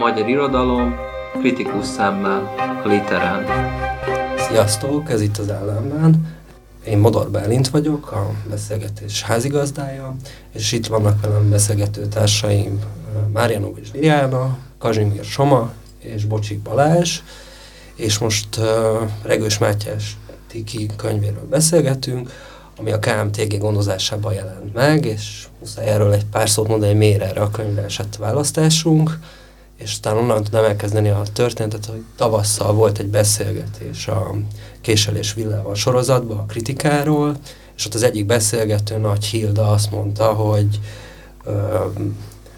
magyar irodalom kritikus szemmel, a literán. Sziasztok, ez itt az ellenben. Én Modor Bálint vagyok, a beszélgetés házigazdája, és itt vannak velem beszélgető társaim Márjanovics Diana, Kazsimír Soma és Bocsik Balázs, és most uh, Regős Mátyás Tiki könyvéről beszélgetünk, ami a KMTG gondozásában jelent meg, és muszáj erről egy pár szót mondani, hogy miért erre a könyvre esett választásunk, és talán onnan tudom elkezdeni a történetet, hogy tavasszal volt egy beszélgetés a Késelés Villával sorozatban a kritikáról, és ott az egyik beszélgető, Nagy Hilda azt mondta, hogy ö,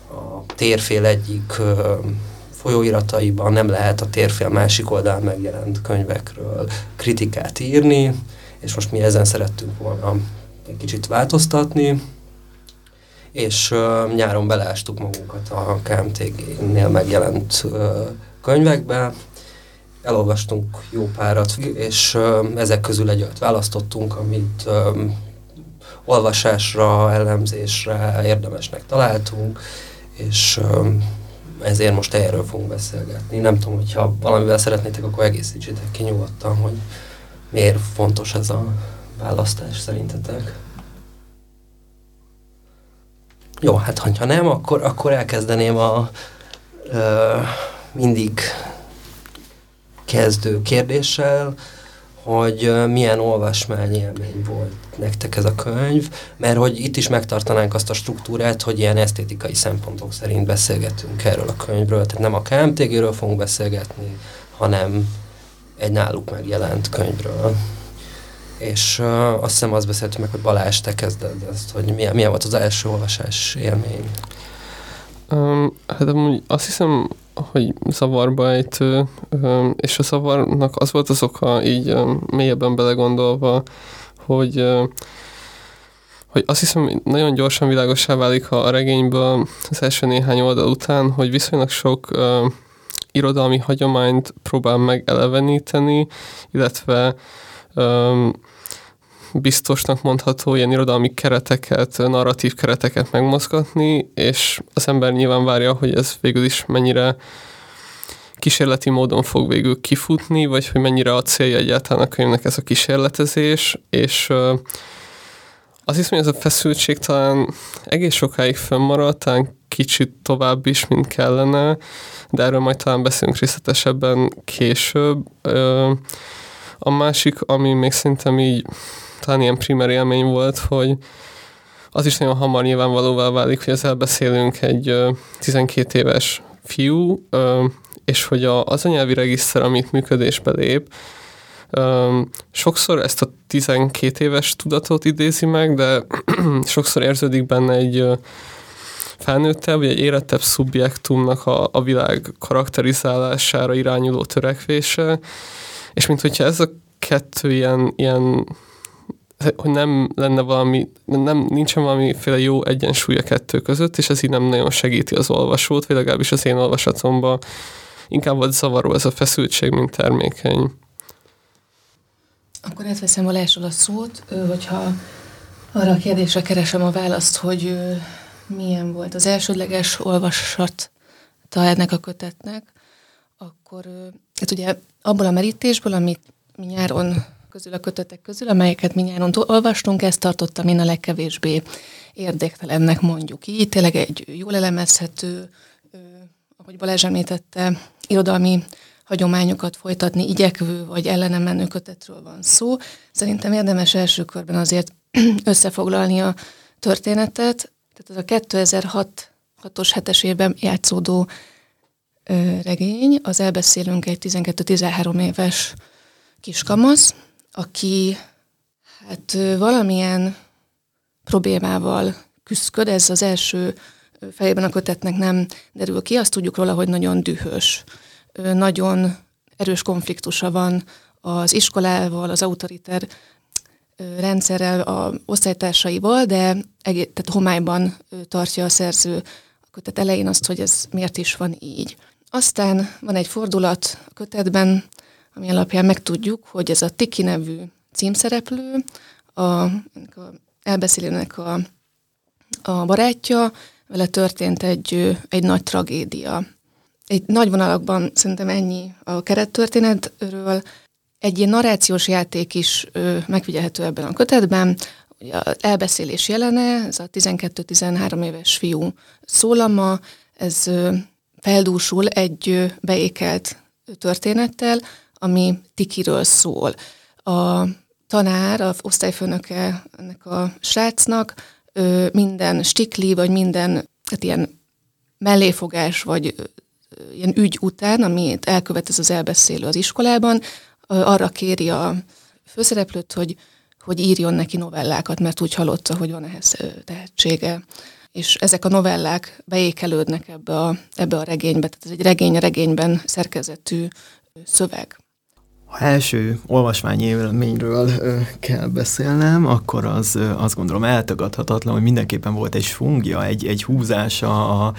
a térfél egyik ö, folyóirataiban nem lehet a térfél másik oldalán megjelent könyvekről kritikát írni, és most mi ezen szerettünk volna egy kicsit változtatni, és uh, nyáron beleástuk magunkat a KMTG-nél megjelent uh, könyvekbe, elolvastunk jó párat, és uh, ezek közül egy olyat választottunk, amit um, olvasásra, elemzésre érdemesnek találtunk, és um, ezért most erről fogunk beszélgetni. Nem tudom, hogyha valamivel szeretnétek, akkor egészítsétek ki nyugodtan, hogy miért fontos ez a választás szerintetek. Jó, hát ha nem, akkor, akkor elkezdeném a ö, mindig kezdő kérdéssel, hogy milyen olvasmányélmény volt nektek ez a könyv, mert hogy itt is megtartanánk azt a struktúrát, hogy ilyen esztétikai szempontok szerint beszélgetünk erről a könyvről, tehát nem a KMTG-ről fogunk beszélgetni, hanem egy náluk megjelent könyvről. És uh, azt hiszem azt beszéltük meg, hogy Balázs, te kezded ezt, hogy milyen, milyen volt az első olvasás élmény. Um, hát amúgy azt hiszem, hogy zavarba ejtő, um, és a zavarnak az volt az oka, így um, mélyebben belegondolva, hogy uh, hogy azt hiszem, nagyon gyorsan világosá válik a regényből az első néhány oldal után, hogy viszonylag sok uh, irodalmi hagyományt próbál megeleveníteni, illetve um, biztosnak mondható ilyen irodalmi kereteket, narratív kereteket megmozgatni, és az ember nyilván várja, hogy ez végül is mennyire kísérleti módon fog végül kifutni, vagy hogy mennyire a célja egyáltalán a könyvnek ez a kísérletezés, és azt hiszem, hogy ez a feszültség talán egész sokáig fönnmaradt, talán kicsit tovább is, mint kellene, de erről majd talán beszélünk részletesebben később. A másik, ami még szerintem így talán ilyen primer élmény volt, hogy az is nagyon hamar nyilvánvalóvá válik, hogy az elbeszélünk egy 12 éves fiú, és hogy az anyelvi regiszter, amit működésbe lép, sokszor ezt a 12 éves tudatot idézi meg, de sokszor érződik benne egy felnőttebb, vagy egy érettebb szubjektumnak a, a világ karakterizálására irányuló törekvése, és mint hogyha ez a kettő ilyen, ilyen hogy nem lenne valami, nem, nincsen valamiféle jó egyensúly a kettő között, és ez így nem nagyon segíti az olvasót, vagy legalábbis az én olvasatomban inkább volt zavaró ez a feszültség, mint termékeny. Akkor átveszem a a szót, hogyha arra a kérdésre keresem a választ, hogy milyen volt az elsődleges olvasat ennek a kötetnek, akkor hát ugye abból a merítésből, amit mi nyáron közül a kötetek közül, amelyeket mi nyáron olvastunk, ezt tartottam én a legkevésbé érdektelennek mondjuk így. Tényleg egy jól elemezhető, ahogy Balázs említette, irodalmi hagyományokat folytatni igyekvő vagy ellene menő kötetről van szó. Szerintem érdemes első körben azért összefoglalni a történetet. Tehát ez a 2006 os 7-es évben játszódó regény, az elbeszélünk egy 12-13 éves kiskamasz, aki hát valamilyen problémával küzdköd, ez az első fejében a kötetnek nem derül ki, azt tudjuk róla, hogy nagyon dühös, nagyon erős konfliktusa van az iskolával, az autoriter rendszerrel, a osztálytársaival, de tehát homályban tartja a szerző a kötet elején azt, hogy ez miért is van így. Aztán van egy fordulat a kötetben, ami alapján megtudjuk, hogy ez a Tiki nevű címszereplő, a, a elbeszélőnek a, a barátja, vele történt egy, egy nagy tragédia. egy nagy vonalakban szerintem ennyi a kerettörténetről. Egy ilyen narrációs játék is ö, megfigyelhető ebben a kötetben. Ugye az elbeszélés jelene, ez a 12-13 éves fiú szólama, ez ö, feldúsul egy ö, beékelt történettel, ami Tikiről szól. A tanár, a osztályfőnöke ennek a srácnak ö, minden stikli, vagy minden hát ilyen melléfogás, vagy ö, ilyen ügy után, amit elkövet ez az elbeszélő az iskolában, ö, arra kéri a főszereplőt, hogy, hogy írjon neki novellákat, mert úgy hallotta, hogy van ehhez tehetsége. És ezek a novellák beékelődnek ebbe a, ebbe a regénybe, tehát ez egy regény-regényben szerkezetű szöveg. Ha első olvasmányélményről kell beszélnem, akkor az azt gondolom eltagadhatatlan, hogy mindenképpen volt egy fungja, egy, egy húzása a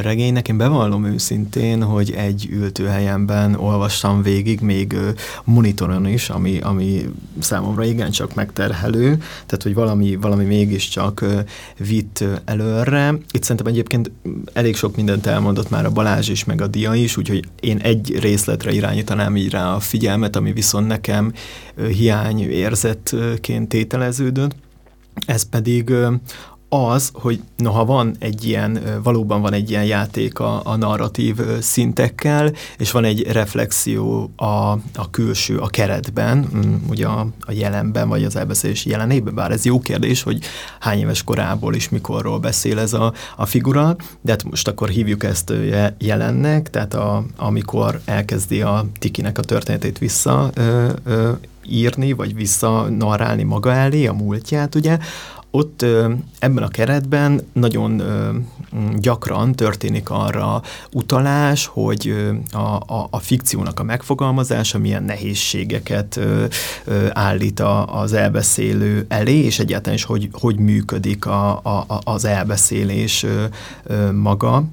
regénynek. Én bevallom őszintén, hogy egy ültőhelyemben olvastam végig, még monitoron is, ami, ami számomra igencsak megterhelő, tehát hogy valami, valami mégiscsak vitt előre. Itt szerintem egyébként elég sok mindent elmondott már a Balázs is, meg a Dia is, úgyhogy én egy részletre irányítanám így rá a figyelmet, figyelmet, ami viszont nekem hiány érzetként tételeződött. Ez pedig az, hogy noha van egy ilyen, valóban van egy ilyen játék a, a narratív szintekkel, és van egy reflexió a, a külső, a keretben, mm, ugye a, a jelenben, vagy az elbeszélés jelenében, bár ez jó kérdés, hogy hány éves korából és mikorról beszél ez a, a figura, de hát most akkor hívjuk ezt jelennek, tehát a, amikor elkezdi a Tikinek a történetét vissza ö, ö, írni, vagy vissza narrálni maga elé a múltját, ugye, ott ebben a keretben nagyon gyakran történik arra utalás, hogy a, a, a fikciónak a megfogalmazása milyen nehézségeket állít a, az elbeszélő elé, és egyáltalán is hogy, hogy működik a, a, az elbeszélés maga.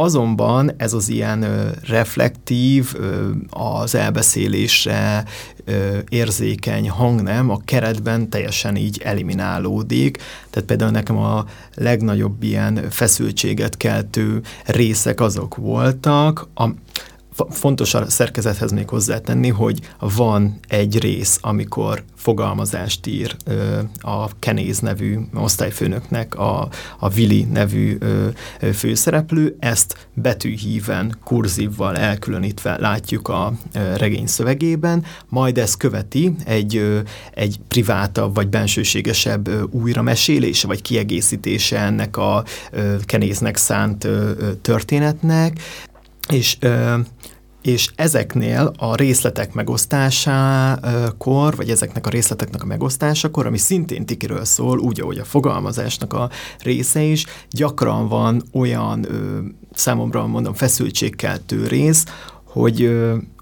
Azonban ez az ilyen ö, reflektív, ö, az elbeszélésre ö, érzékeny hangnem a keretben teljesen így eliminálódik. Tehát például nekem a legnagyobb ilyen feszültséget keltő részek azok voltak, a, Fontos a szerkezethez még hozzátenni, hogy van egy rész, amikor fogalmazást ír ö, a Kenéz nevű osztályfőnöknek a, a Vili nevű ö, főszereplő, ezt betűhíven, kurzívval elkülönítve látjuk a ö, regény szövegében, majd ezt követi egy, ö, egy privátabb vagy bensőségesebb ö, újramesélése vagy kiegészítése ennek a ö, Kenéznek szánt ö, történetnek, és és ezeknél a részletek megosztásakor, vagy ezeknek a részleteknek a megosztásakor, ami szintén tikiről szól, úgy, ahogy a fogalmazásnak a része is, gyakran van olyan ö, számomra mondom feszültségkeltő rész, hogy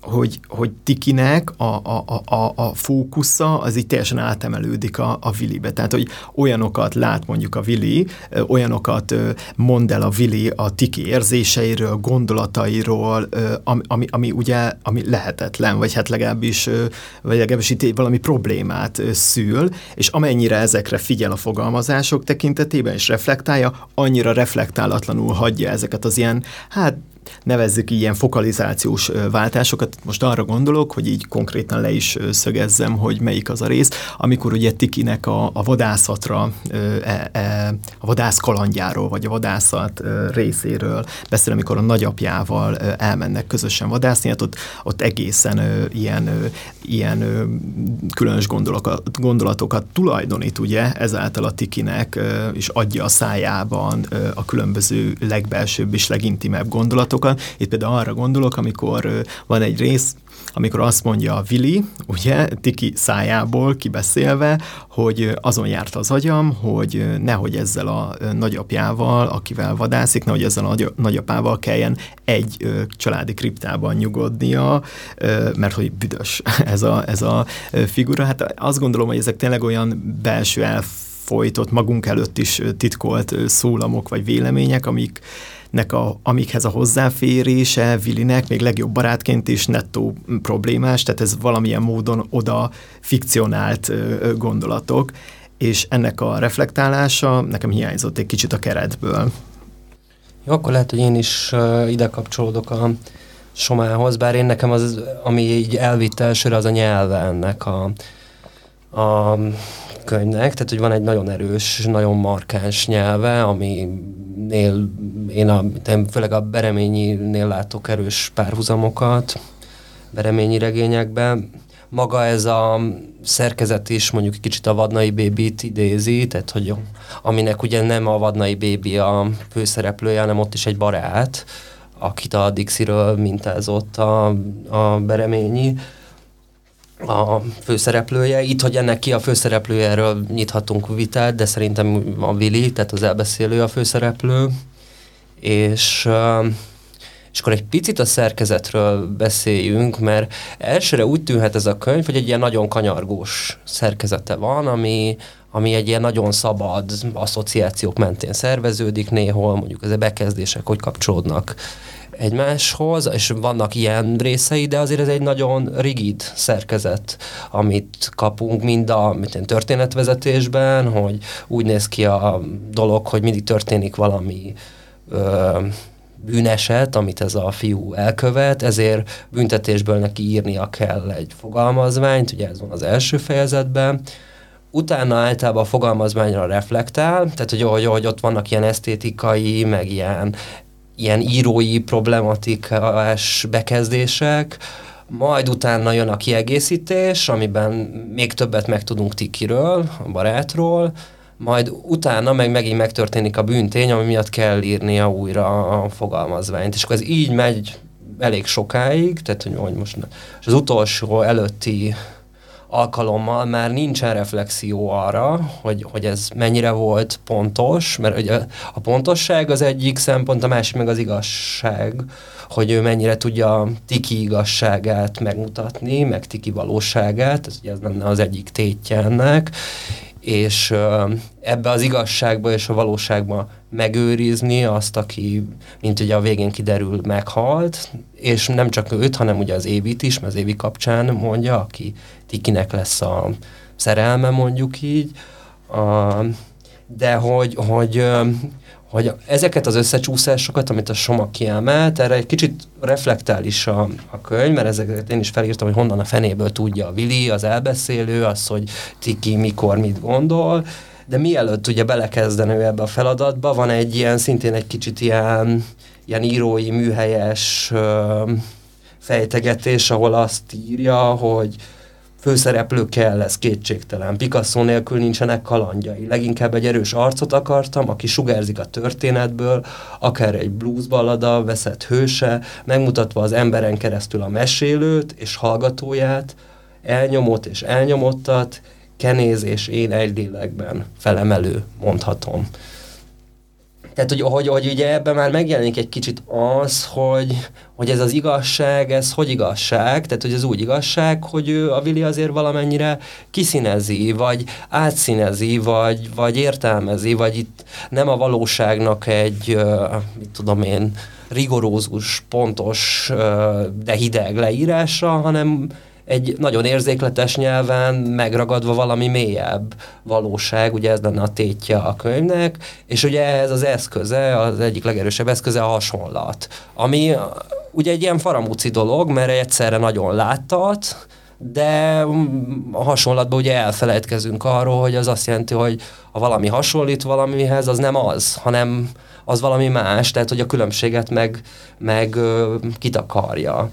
hogy, hogy Tikinek a, a, a, a fókusza az így teljesen átemelődik a, a Vilibe. Tehát, hogy olyanokat lát mondjuk a Vili, olyanokat mond el a Vili a Tiki érzéseiről, gondolatairól, ami, ami, ami ugye ami lehetetlen, vagy hát legalábbis, vagy legalábbis itt valami problémát szül, és amennyire ezekre figyel a fogalmazások tekintetében, és reflektálja, annyira reflektálatlanul hagyja ezeket az ilyen, hát nevezzük ilyen fokalizációs váltásokat. Most arra gondolok, hogy így konkrétan le is szögezzem, hogy melyik az a rész, amikor ugye Tikinek a, a vadászatra, e, e, a vadász kalandjáról, vagy a vadászat részéről beszél, amikor a nagyapjával elmennek közösen vadászni, hát ott, ott egészen ilyen, ilyen különös gondolatokat, gondolatokat tulajdonít ugye ezáltal a Tikinek, és adja a szájában a különböző legbelsőbb és legintimebb gondolatokat, gondolatokat. Itt például arra gondolok, amikor van egy rész, amikor azt mondja a Vili, ugye, Tiki szájából kibeszélve, hogy azon járt az agyam, hogy nehogy ezzel a nagyapjával, akivel vadászik, nehogy ezzel a nagyapával kelljen egy családi kriptában nyugodnia, mert hogy büdös ez a, ez a figura. Hát azt gondolom, hogy ezek tényleg olyan belső elfolytott, magunk előtt is titkolt szólamok vagy vélemények, amik, nek a, amikhez a hozzáférése Vilinek még legjobb barátként is nettó problémás, tehát ez valamilyen módon oda fikcionált gondolatok, és ennek a reflektálása nekem hiányzott egy kicsit a keretből. Jó, akkor lehet, hogy én is ide kapcsolódok a somához, bár én nekem az, ami így elvitt elsőre, az a nyelve ennek a, a könyvnek, tehát hogy van egy nagyon erős, nagyon markáns nyelve, aminél én a, főleg a Bereményinél látok erős párhuzamokat, Bereményi regényekben. Maga ez a szerkezet is mondjuk kicsit a vadnai bébit idézi, tehát hogy aminek ugye nem a vadnai bébi a főszereplője, hanem ott is egy barát, akit a Dixiről mintázott a, a Bereményi a főszereplője. Itt, hogy ennek ki a főszereplője, erről nyithatunk vitát, de szerintem a Vili, tehát az elbeszélő a főszereplő. És, és akkor egy picit a szerkezetről beszéljünk, mert elsőre úgy tűnhet ez a könyv, hogy egy ilyen nagyon kanyargós szerkezete van, ami, ami egy ilyen nagyon szabad asszociációk mentén szerveződik néhol, mondjuk ez a bekezdések hogy kapcsolódnak egymáshoz, és vannak ilyen részei, de azért ez egy nagyon rigid szerkezet, amit kapunk mind a mint történetvezetésben, hogy úgy néz ki a dolog, hogy mindig történik valami ö, bűneset, amit ez a fiú elkövet, ezért büntetésből neki írnia kell egy fogalmazványt, ugye ez van az első fejezetben, utána általában a fogalmazmányra reflektál, tehát hogy, hogy, hogy ott vannak ilyen esztétikai, meg ilyen ilyen írói problematikás bekezdések, majd utána jön a kiegészítés, amiben még többet megtudunk Tikiről, a barátról, majd utána meg megint megtörténik a bűntény, ami miatt kell írnia újra a fogalmazványt. És akkor ez így megy elég sokáig, tehát hogy most és az utolsó előtti alkalommal már nincsen reflexió arra, hogy, hogy ez mennyire volt pontos, mert ugye a pontosság az egyik szempont, a másik meg az igazság, hogy ő mennyire tudja tiki igazságát megmutatni, meg tiki valóságát, ez ugye ez lenne az egyik tétje ennek, és ebbe az igazságba és a valóságba megőrizni azt, aki, mint ugye a végén kiderül, meghalt, és nem csak őt, hanem ugye az Évit is, mert az Évi kapcsán mondja, aki Tikinek lesz a szerelme, mondjuk így, de hogy, hogy, hogy ezeket az összecsúszásokat, amit a Soma kiemelt, erre egy kicsit reflektál is a, a könyv, mert ezeket én is felírtam, hogy honnan a fenéből tudja a Vili, az elbeszélő, az, hogy Tiki mikor mit gondol, de mielőtt ugye belekezdene ő ebbe a feladatba, van egy ilyen, szintén egy kicsit ilyen, ilyen írói, műhelyes ö, fejtegetés, ahol azt írja, hogy főszereplő kell, ez kétségtelen. Picasso nélkül nincsenek kalandjai. Leginkább egy erős arcot akartam, aki sugárzik a történetből, akár egy bluesballada, veszett hőse, megmutatva az emberen keresztül a mesélőt és hallgatóját, elnyomott és elnyomottat, kenéz és én egy lélekben felemelő, mondhatom. Tehát, hogy, hogy, hogy ugye ebben már megjelenik egy kicsit az, hogy, hogy ez az igazság, ez hogy igazság, tehát hogy ez úgy igazság, hogy ő, a Vili azért valamennyire kiszínezi, vagy átszínezi, vagy, vagy értelmezi, vagy itt nem a valóságnak egy, mit tudom én, rigorózus, pontos, de hideg leírása, hanem egy nagyon érzékletes nyelven megragadva valami mélyebb valóság, ugye ez lenne a tétje a könyvnek, és ugye ez az eszköze, az egyik legerősebb eszköze a hasonlat, ami ugye egy ilyen faramúci dolog, mert egyszerre nagyon láttat, de a hasonlatban ugye elfelejtkezünk arról, hogy az azt jelenti, hogy ha valami hasonlít valamihez, az nem az, hanem az valami más, tehát hogy a különbséget meg, meg kitakarja.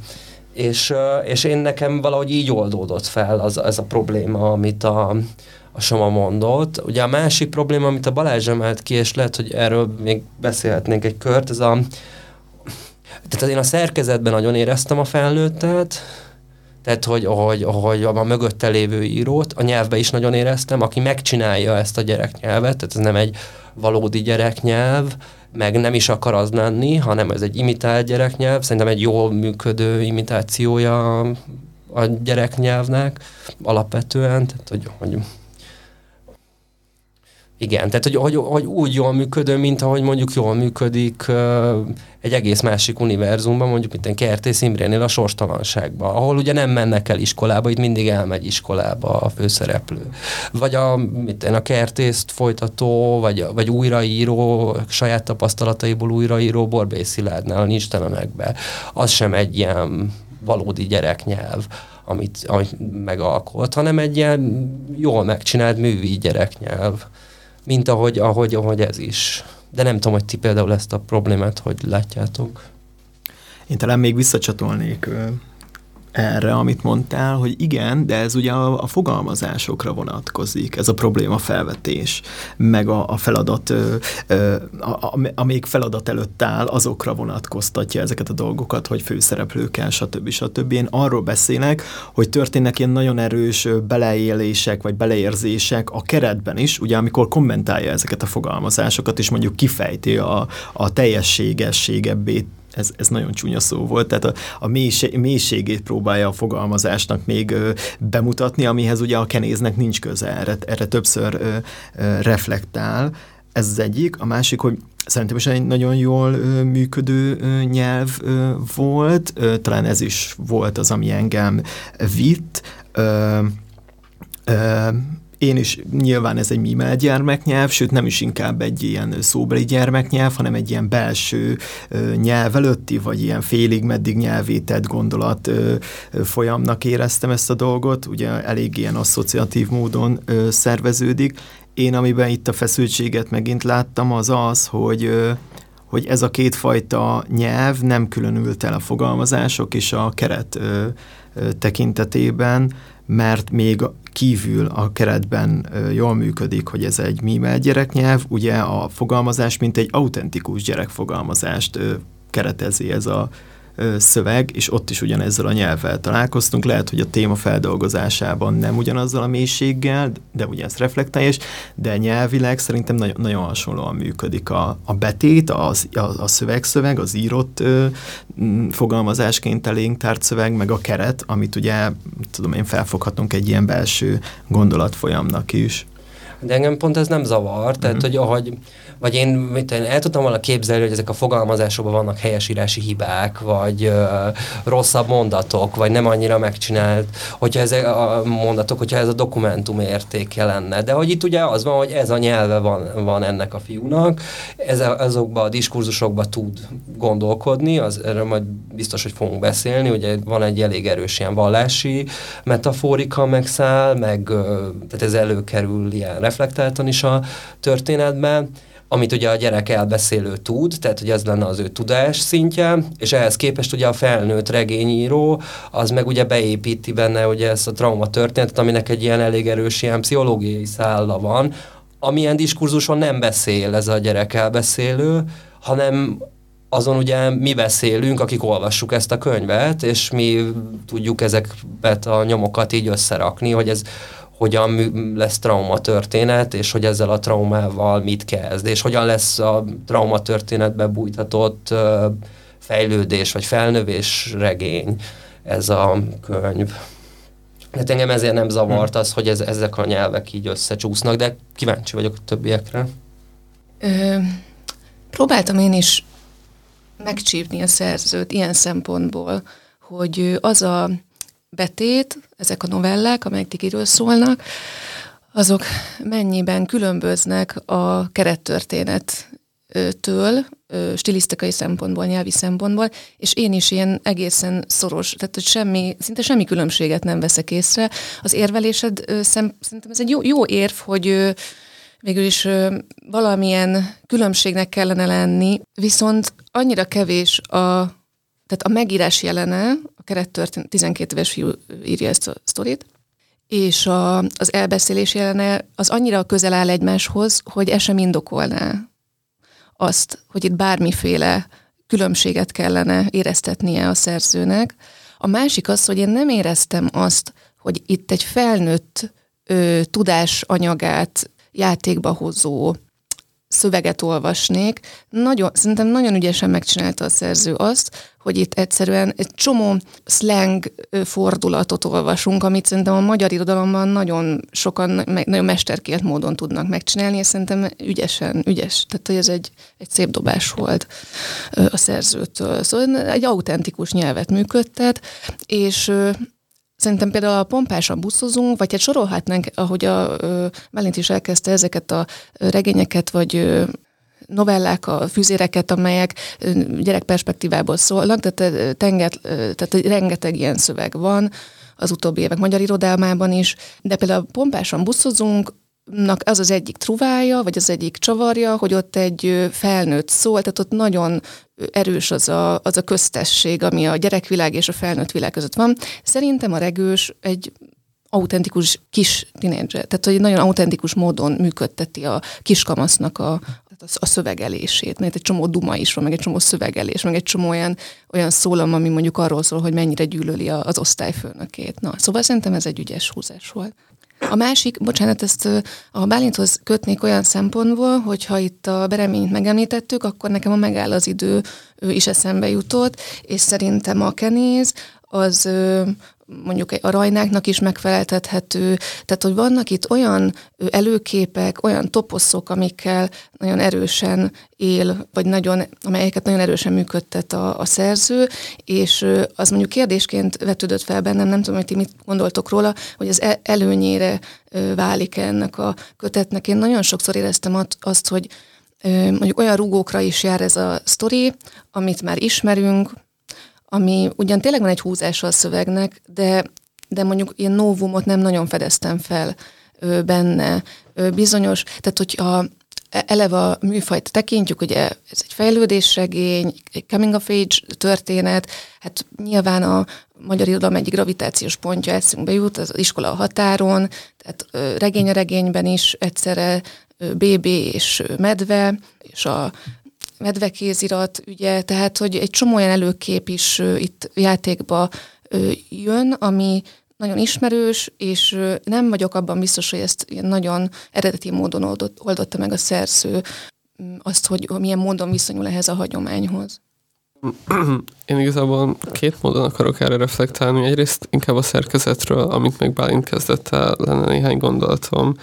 És, és én nekem valahogy így oldódott fel az, ez a probléma, amit a, a Soma mondott. Ugye a másik probléma, amit a Balázs emelt ki, és lehet, hogy erről még beszélhetnénk egy kört, ez a tehát én a szerkezetben nagyon éreztem a felnőttet, tehát hogy, hogy, hogy a mögötte lévő írót, a nyelvbe is nagyon éreztem, aki megcsinálja ezt a gyereknyelvet, tehát ez nem egy valódi gyereknyelv, meg nem is akar az lenni, hanem ez egy imitált gyereknyelv, szerintem egy jól működő imitációja a gyereknyelvnek alapvetően, tehát hogy, hogy Igen, tehát hogy, hogy, hogy úgy jól működő, mint ahogy mondjuk jól működik egy egész másik univerzumban, mondjuk mint egy Kertész Imrénél a sorstalanságban, ahol ugye nem mennek el iskolába, itt mindig elmegy iskolába a főszereplő. Vagy a, mit én, a Kertészt folytató, vagy, vagy újraíró, saját tapasztalataiból újraíró Borbély Szilárdnál Nincs telenekbe. Az sem egy ilyen valódi gyereknyelv amit, amit megalkot, hanem egy ilyen jól megcsinált művi gyereknyelv mint ahogy, ahogy, ahogy ez is. De nem tudom, hogy ti például ezt a problémát hogy látjátok. Én talán még visszacsatolnék erre, amit mondtál, hogy igen, de ez ugye a, a fogalmazásokra vonatkozik, ez a probléma felvetés, meg a, a feladat, ö, ö, a, a, a még feladat előtt áll, azokra vonatkoztatja ezeket a dolgokat, hogy főszereplőkkel, stb. stb. Én arról beszélek, hogy történnek ilyen nagyon erős beleélések, vagy beleérzések a keretben is, ugye amikor kommentálja ezeket a fogalmazásokat, és mondjuk kifejti a, a teljességességebbé ez, ez nagyon csúnya szó volt, tehát a, a mélység, mélységét próbálja a fogalmazásnak még ö, bemutatni, amihez ugye a kenéznek nincs köze, erre, erre többször ö, ö, reflektál. Ez az egyik. A másik, hogy szerintem is egy nagyon jól ö, működő ö, nyelv ö, volt, ö, talán ez is volt az, ami engem vitt. Ö, ö, én is nyilván ez egy mimel gyermeknyelv, sőt nem is inkább egy ilyen szóbeli gyermeknyelv, hanem egy ilyen belső nyelv előtti, vagy ilyen félig meddig nyelvétett gondolat folyamnak éreztem ezt a dolgot, ugye elég ilyen asszociatív módon szerveződik. Én, amiben itt a feszültséget megint láttam, az az, hogy hogy ez a kétfajta nyelv nem különült el a fogalmazások és a keret ö, ö, tekintetében, mert még kívül a keretben jól működik, hogy ez egy mimel gyereknyelv, ugye a fogalmazás, mint egy autentikus gyerekfogalmazást keretezi ez a szöveg, és ott is ugyanezzel a nyelvvel találkoztunk. Lehet, hogy a téma feldolgozásában nem ugyanazzal a mélységgel, de ugye ez reflektálás, de nyelvileg szerintem nagyon, nagyon hasonlóan működik a, a betét, az, a, a szövegszöveg, az írott ö, fogalmazásként elénk tárt szöveg, meg a keret, amit ugye, tudom én, felfoghatunk egy ilyen belső gondolatfolyamnak is. De engem pont ez nem zavar, tehát, mm-hmm. hogy ahogy vagy én, mit én el tudtam volna képzelni, hogy ezek a fogalmazásokban vannak helyesírási hibák, vagy ö, rosszabb mondatok, vagy nem annyira megcsinált, hogyha ezek a mondatok, hogyha ez a dokumentum értéke lenne. De hogy itt ugye az van, hogy ez a nyelve van, van ennek a fiúnak, ez a, azokban a diskurzusokban tud gondolkodni, az, erről majd biztos, hogy fogunk beszélni, ugye van egy elég erős ilyen vallási metaforika megszáll, meg tehát ez előkerül ilyen reflektáltan is a történetben, amit ugye a gyerek elbeszélő tud, tehát hogy ez lenne az ő tudás szintje, és ehhez képest ugye a felnőtt regényíró, az meg ugye beépíti benne ugye ezt a trauma történetet, aminek egy ilyen elég erős ilyen pszichológiai szálla van, amilyen diskurzuson nem beszél ez a gyerek elbeszélő, hanem azon ugye mi beszélünk, akik olvassuk ezt a könyvet, és mi tudjuk ezeket a nyomokat így összerakni, hogy ez hogyan lesz trauma történet, és hogy ezzel a traumával mit kezd, és hogyan lesz a trauma történetbe bújtatott fejlődés, vagy felnövés regény ez a könyv. Hát engem ezért nem zavart az, hogy ez, ezek a nyelvek így összecsúsznak, de kíváncsi vagyok a többiekre. Ö, próbáltam én is megcsípni a szerzőt ilyen szempontból, hogy az a betét, ezek a novellák, amelyek Tikiről szólnak, azok mennyiben különböznek a kerettörténettől, stilisztikai szempontból, nyelvi szempontból, és én is ilyen egészen szoros, tehát hogy semmi, szinte semmi különbséget nem veszek észre. Az érvelésed szem, szerintem ez egy jó, jó érv, hogy végül is valamilyen különbségnek kellene lenni, viszont annyira kevés a tehát a megírás jelene, a kerettörténet, 12 éves fiú írja ezt a sztorit, és a, az elbeszélés jelene az annyira közel áll egymáshoz, hogy ez sem indokolná azt, hogy itt bármiféle különbséget kellene éreztetnie a szerzőnek. A másik az, hogy én nem éreztem azt, hogy itt egy felnőtt ö, tudásanyagát játékba hozó szöveget olvasnék, nagyon, szerintem nagyon ügyesen megcsinálta a szerző azt, hogy itt egyszerűen egy csomó slang fordulatot olvasunk, amit szerintem a magyar irodalomban nagyon sokan, nagyon mesterkélt módon tudnak megcsinálni, és szerintem ügyesen, ügyes. Tehát, hogy ez egy, egy szép dobás volt a szerzőtől. Szóval egy autentikus nyelvet működtet, és Szerintem például a pompásan buszozunk, vagy hát sorolhatnánk, ahogy a Melint is elkezdte ezeket a regényeket, vagy novellák, a füzéreket, amelyek gyerekperspektívából szólnak, tehát, tenget, tehát rengeteg ilyen szöveg van az utóbbi évek magyar irodalmában is, de például pompásan buszozunk, az az egyik truvája, vagy az egyik csavarja, hogy ott egy felnőtt szól, tehát ott nagyon erős az a, az a köztesség, ami a gyerekvilág és a felnőtt világ között van. Szerintem a regős egy autentikus kis tinédzser, tehát hogy nagyon autentikus módon működteti a kiskamasznak a, a szövegelését. Mert egy csomó duma is van, meg egy csomó szövegelés, meg egy csomó olyan, olyan szólam, ami mondjuk arról szól, hogy mennyire gyűlöli az osztályfőnökét. Na, szóval szerintem ez egy ügyes húzás volt. A másik, bocsánat, ezt a Bálinthoz kötnék olyan szempontból, hogyha itt a bereményt megemlítettük, akkor nekem a megáll az idő is eszembe jutott, és szerintem a kenéz az mondjuk a rajnáknak is megfeleltethető, tehát hogy vannak itt olyan előképek, olyan toposzok, amikkel nagyon erősen él, vagy nagyon, amelyeket nagyon erősen működtet a, a szerző, és az mondjuk kérdésként vetődött fel bennem, nem tudom, hogy ti mit gondoltok róla, hogy az e, előnyére válik ennek a kötetnek. Én nagyon sokszor éreztem azt, hogy mondjuk olyan rúgókra is jár ez a sztori, amit már ismerünk, ami ugyan tényleg van egy húzása a szövegnek, de, de mondjuk ilyen novumot nem nagyon fedeztem fel ö, benne. Ö, bizonyos, tehát hogyha e, eleve a műfajt tekintjük, ugye ez egy fejlődésregény, egy coming of age történet, hát nyilván a magyar irodalom egyik gravitációs pontja eszünkbe jut, az, iskola a határon, tehát regény a regényben is egyszerre BB és medve, és a medvekézirat ügye, tehát hogy egy csomó olyan előkép is itt játékba jön, ami nagyon ismerős, és nem vagyok abban biztos, hogy ezt nagyon eredeti módon oldott, oldotta meg a szerző, azt, hogy milyen módon viszonyul ehhez a hagyományhoz. Én igazából két módon akarok erre reflektálni. Egyrészt inkább a szerkezetről, amit meg Bálint kezdett el, lenne néhány gondolatom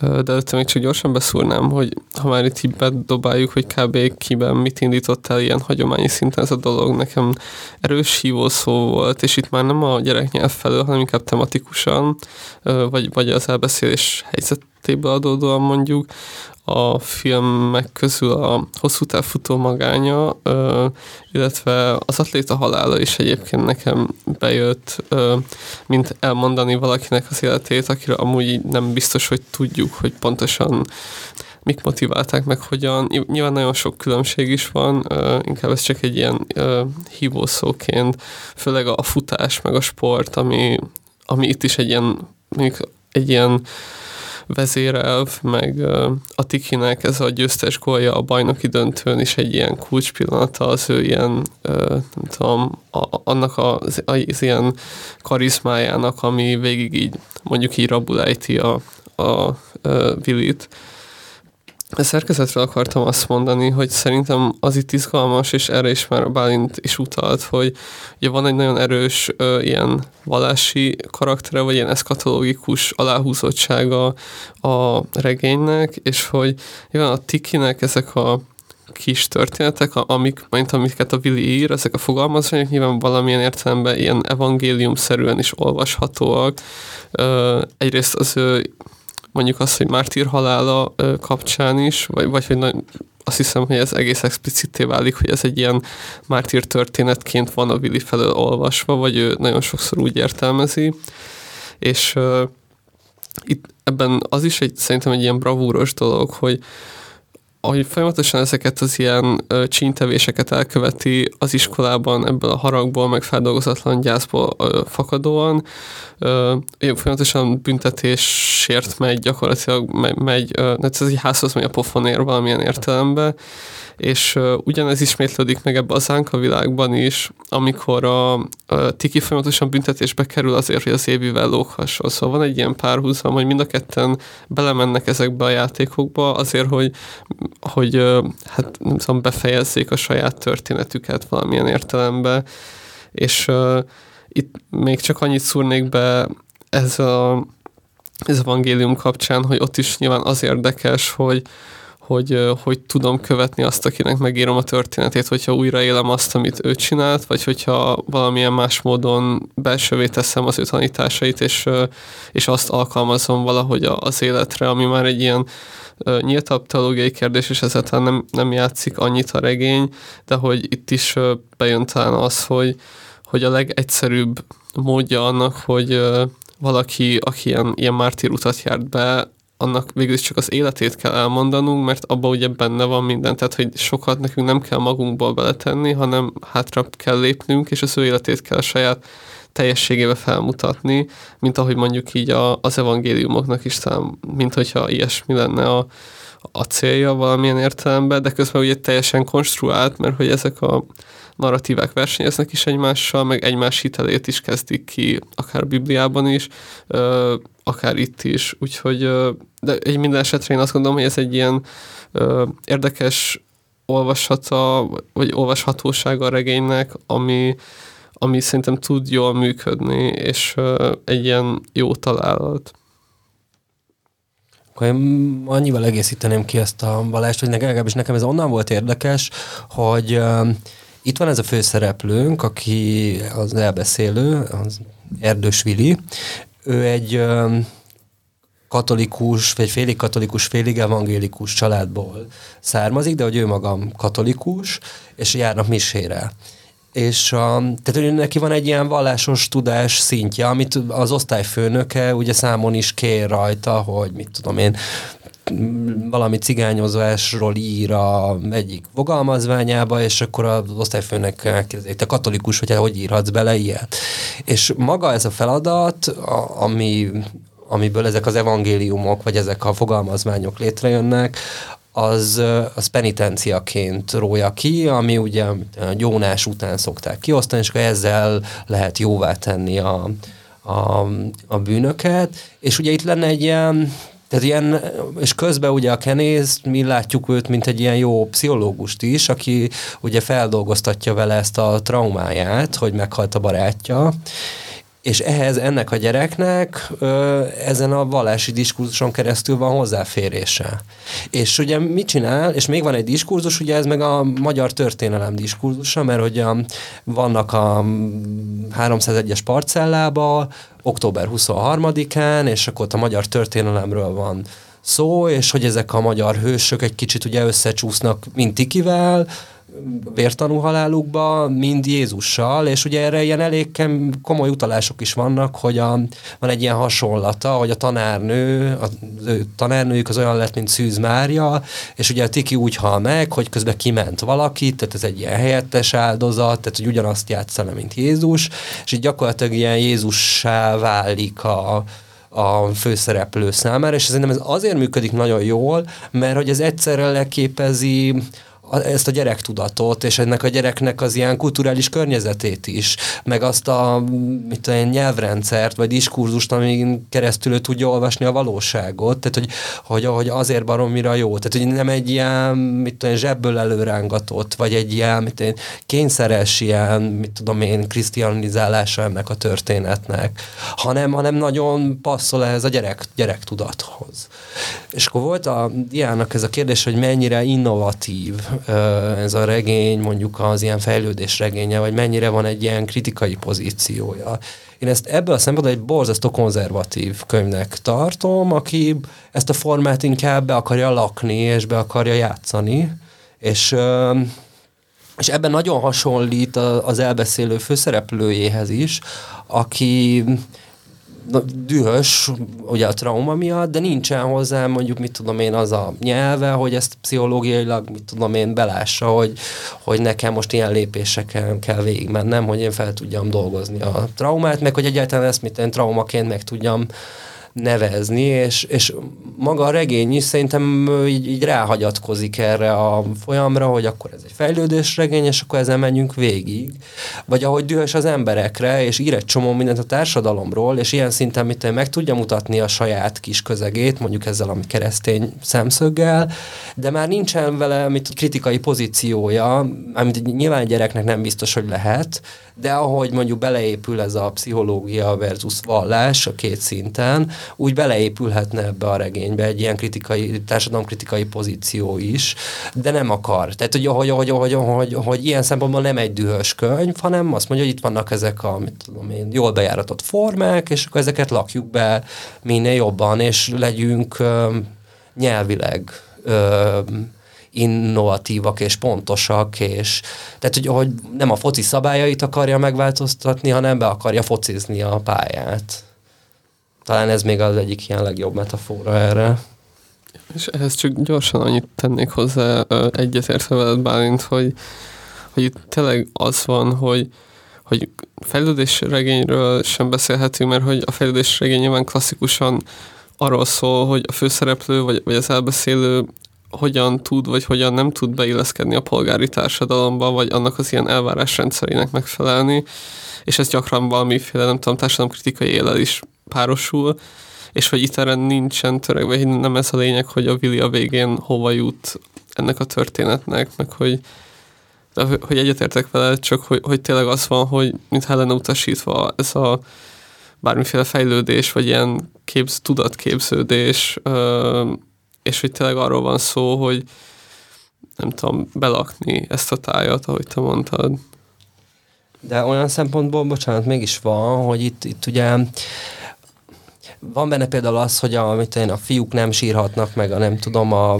de előtte még csak gyorsan beszúrnám, hogy ha már itt így bedobáljuk, hogy kb. kiben mit indított el ilyen hagyományi szinten ez a dolog, nekem erős hívó szó volt, és itt már nem a gyereknyelv felől, hanem inkább tematikusan, vagy, vagy az elbeszélés helyzetéből adódóan mondjuk, a filmek közül a hosszú futó magánya, ö, illetve az atléta halála is egyébként nekem bejött, ö, mint elmondani valakinek az életét, akire amúgy nem biztos, hogy tudjuk, hogy pontosan mik motiválták meg, hogyan. Nyilván nagyon sok különbség is van, ö, inkább ez csak egy ilyen ö, hívószóként, főleg a futás, meg a sport, ami, ami itt is egy ilyen, mondjuk egy ilyen vezérelv, meg a Tikinek ez a győztes gólja a bajnoki döntőn is egy ilyen kulcspillanata, az ő ilyen, nem tudom, a, annak az, az ilyen karizmájának, ami végig így, mondjuk így rabulejti a, a, a Willit. A szerkezetről akartam azt mondani, hogy szerintem az itt izgalmas, és erre is már Bálint is utalt, hogy ugye van egy nagyon erős ö, ilyen vallási karaktere, vagy ilyen eszkatológikus aláhúzottsága a regénynek, és hogy nyilván a Tikinek ezek a kis történetek, amik, mint amiket a Willi ír, ezek a fogalmazások nyilván valamilyen értelemben ilyen evangélium-szerűen is olvashatóak. Ö, egyrészt az ő mondjuk az, hogy mártír halála kapcsán is, vagy, vagy hogy na, azt hiszem, hogy ez egész explicité válik, hogy ez egy ilyen mártír történetként van a Willi felől olvasva, vagy ő nagyon sokszor úgy értelmezi, és uh, itt ebben az is egy, szerintem egy ilyen bravúros dolog, hogy ahogy folyamatosan ezeket az ilyen ö, csíntevéseket elköveti az iskolában ebből a haragból, meg feldolgozatlan gyászból ö, fakadóan, ö, folyamatosan büntetésért megy, gyakorlatilag megy, megy ö, ez egy házhoz megy a pofonér valamilyen értelemben, és ö, ugyanez ismétlődik meg ebbe a zánka világban is, amikor a Tiki folyamatosan büntetésbe kerül azért, hogy az évivel lóghasson. Szóval van egy ilyen párhuzam, hogy mind a ketten belemennek ezekbe a játékokba azért, hogy, hogy hát nem tudom, befejezzék a saját történetüket valamilyen értelemben. És uh, itt még csak annyit szúrnék be ez a ez evangélium kapcsán, hogy ott is nyilván az érdekes, hogy, hogy, hogy tudom követni azt, akinek megírom a történetét, hogyha újraélem azt, amit ő csinált, vagy hogyha valamilyen más módon belsővé teszem az ő tanításait, és, és azt alkalmazom valahogy az életre, ami már egy ilyen nyíltabb teológiai kérdés, és ezáltal nem, nem játszik annyit a regény, de hogy itt is bejön talán az, hogy, hogy a legegyszerűbb módja annak, hogy valaki, aki ilyen, ilyen mártír utat járt be, annak végül is csak az életét kell elmondanunk, mert abban ugye benne van minden, tehát hogy sokat nekünk nem kell magunkból beletenni, hanem hátra kell lépnünk, és az ő életét kell a saját teljességébe felmutatni, mint ahogy mondjuk így a, az evangéliumoknak is talán, mint hogyha ilyesmi lenne a, a célja valamilyen értelemben, de közben ugye teljesen konstruált, mert hogy ezek a narratívák versenyeznek is egymással, meg egymás hitelét is kezdik ki, akár Bibliában is, akár itt is, úgyhogy de egy minden esetre én azt gondolom, hogy ez egy ilyen érdekes olvasata, vagy olvashatósága a regénynek, ami, ami szerintem tud jól működni, és egy ilyen jó találat. Akkor én annyival egészíteném ki ezt a valást, hogy legalábbis nekem ez onnan volt érdekes, hogy itt van ez a főszereplőnk, aki az elbeszélő, az Erdős Vili. Ő egy katolikus, vagy félig katolikus, félig evangélikus családból származik, de hogy ő magam katolikus, és járnak misére. És a, tehát hogy neki van egy ilyen vallásos tudás szintje, amit az osztályfőnöke ugye számon is kér rajta, hogy mit tudom én, valami cigányozásról ír a egyik fogalmazványába, és akkor az osztályfőnek kérdezik, te katolikus, hogy hogy írhatsz bele ilyet. És maga ez a feladat, a, ami, amiből ezek az evangéliumok, vagy ezek a fogalmazványok létrejönnek, az, az penitenciaként rója ki, ami ugye gyónás után szokták kiosztani, és akkor ezzel lehet jóvá tenni a, a, a bűnöket, és ugye itt lenne egy ilyen tehát ilyen, és közben ugye a kenész, mi látjuk őt, mint egy ilyen jó pszichológust is, aki ugye feldolgoztatja vele ezt a traumáját, hogy meghalt a barátja, és ehhez ennek a gyereknek ö, ezen a vallási diskurzuson keresztül van hozzáférése. És ugye mit csinál, és még van egy diskurzus, ugye ez meg a magyar történelem diskurzusa, mert hogy a, vannak a 301-es parcellába, október 23-án, és akkor ott a magyar történelemről van szó, és hogy ezek a magyar hősök egy kicsit ugye összecsúsznak Mintikivel, vértanú halálukba, mind Jézussal, és ugye erre ilyen elég komoly utalások is vannak, hogy a, van egy ilyen hasonlata, hogy a tanárnő, az ő tanárnőjük az olyan lett, mint Szűz Mária, és ugye a Tiki úgy hal meg, hogy közben kiment valaki, tehát ez egy ilyen helyettes áldozat, tehát hogy ugyanazt játszana, mint Jézus, és így gyakorlatilag ilyen Jézussá válik a, a főszereplő számára, és szerintem ez azért működik nagyon jól, mert hogy ez egyszerre leképezi ezt a gyerektudatot, és ennek a gyereknek az ilyen kulturális környezetét is, meg azt a mit tudom, nyelvrendszert, vagy diskurzust, amin keresztül ő tudja olvasni a valóságot, tehát hogy, hogy, hogy azért baromira jó, tehát hogy nem egy ilyen, mit tudom, zsebből előrángatott, vagy egy ilyen, mit tudom, kényszeres ilyen, mit tudom én, krisztianizálása ennek a történetnek, hanem, hanem nagyon passzol ehhez a gyerek, gyerektudathoz. És akkor volt a Diának ez a kérdés, hogy mennyire innovatív ez a regény, mondjuk az ilyen fejlődés regénye, vagy mennyire van egy ilyen kritikai pozíciója. Én ezt ebből a szempontból egy borzasztó konzervatív könyvnek tartom, aki ezt a formát inkább be akarja lakni, és be akarja játszani, és és ebben nagyon hasonlít az elbeszélő főszereplőjéhez is, aki dühös, ugye a trauma miatt, de nincsen hozzá mondjuk, mit tudom én, az a nyelve, hogy ezt pszichológiailag, mit tudom én, belássa, hogy, hogy nekem most ilyen lépéseken kell végigmennem, hogy én fel tudjam dolgozni a traumát, meg hogy egyáltalán ezt mit én traumaként meg tudjam nevezni, és, és maga a regény is szerintem így, így ráhagyatkozik erre a folyamra, hogy akkor ez egy fejlődés regény, és akkor ezen menjünk végig. Vagy ahogy dühös az emberekre, és ír egy csomó mindent a társadalomról, és ilyen szinten mit meg tudja mutatni a saját kis közegét, mondjuk ezzel a keresztény szemszöggel, de már nincsen vele mit, kritikai pozíciója, amit nyilván egy gyereknek nem biztos, hogy lehet, de ahogy mondjuk beleépül ez a pszichológia versus vallás a két szinten, úgy beleépülhetne ebbe a regénybe egy ilyen kritikai, társadalomkritikai pozíció is, de nem akar. Tehát, hogy, hogy, hogy, hogy, hogy, hogy ilyen szempontból nem egy dühös könyv, hanem azt mondja, hogy itt vannak ezek a mit tudom én, jól bejáratott formák, és akkor ezeket lakjuk be minél jobban, és legyünk ö, nyelvileg ö, innovatívak és pontosak, és tehát, hogy, hogy nem a foci szabályait akarja megváltoztatni, hanem be akarja focizni a pályát. Talán ez még az egyik ilyen legjobb metafora erre. És ehhez csak gyorsan annyit tennék hozzá, egyetértve veled Bálint, hogy, hogy itt tényleg az van, hogy, hogy fejlődés regényről sem beszélhetünk, mert hogy a fejlődés regény nyilván klasszikusan arról szól, hogy a főszereplő vagy, vagy az elbeszélő hogyan tud, vagy hogyan nem tud beilleszkedni a polgári társadalomba, vagy annak az ilyen elvárás rendszerének megfelelni, és ez gyakran valamiféle, nem tudom, társadalomkritikai élel is párosul, és hogy itt erre nincsen törekve, nem ez a lényeg, hogy a Willi a végén hova jut ennek a történetnek, meg hogy, hogy egyetértek vele, csak hogy, hogy tényleg az van, hogy mintha lenne utasítva ez a bármiféle fejlődés, vagy ilyen képz, tudatképződés, és hogy tényleg arról van szó, hogy nem tudom, belakni ezt a tájat, ahogy te mondtad. De olyan szempontból, bocsánat, mégis van, hogy itt, itt ugye van benne például az, hogy a, mit én, a fiúk nem sírhatnak meg, a nem tudom, a,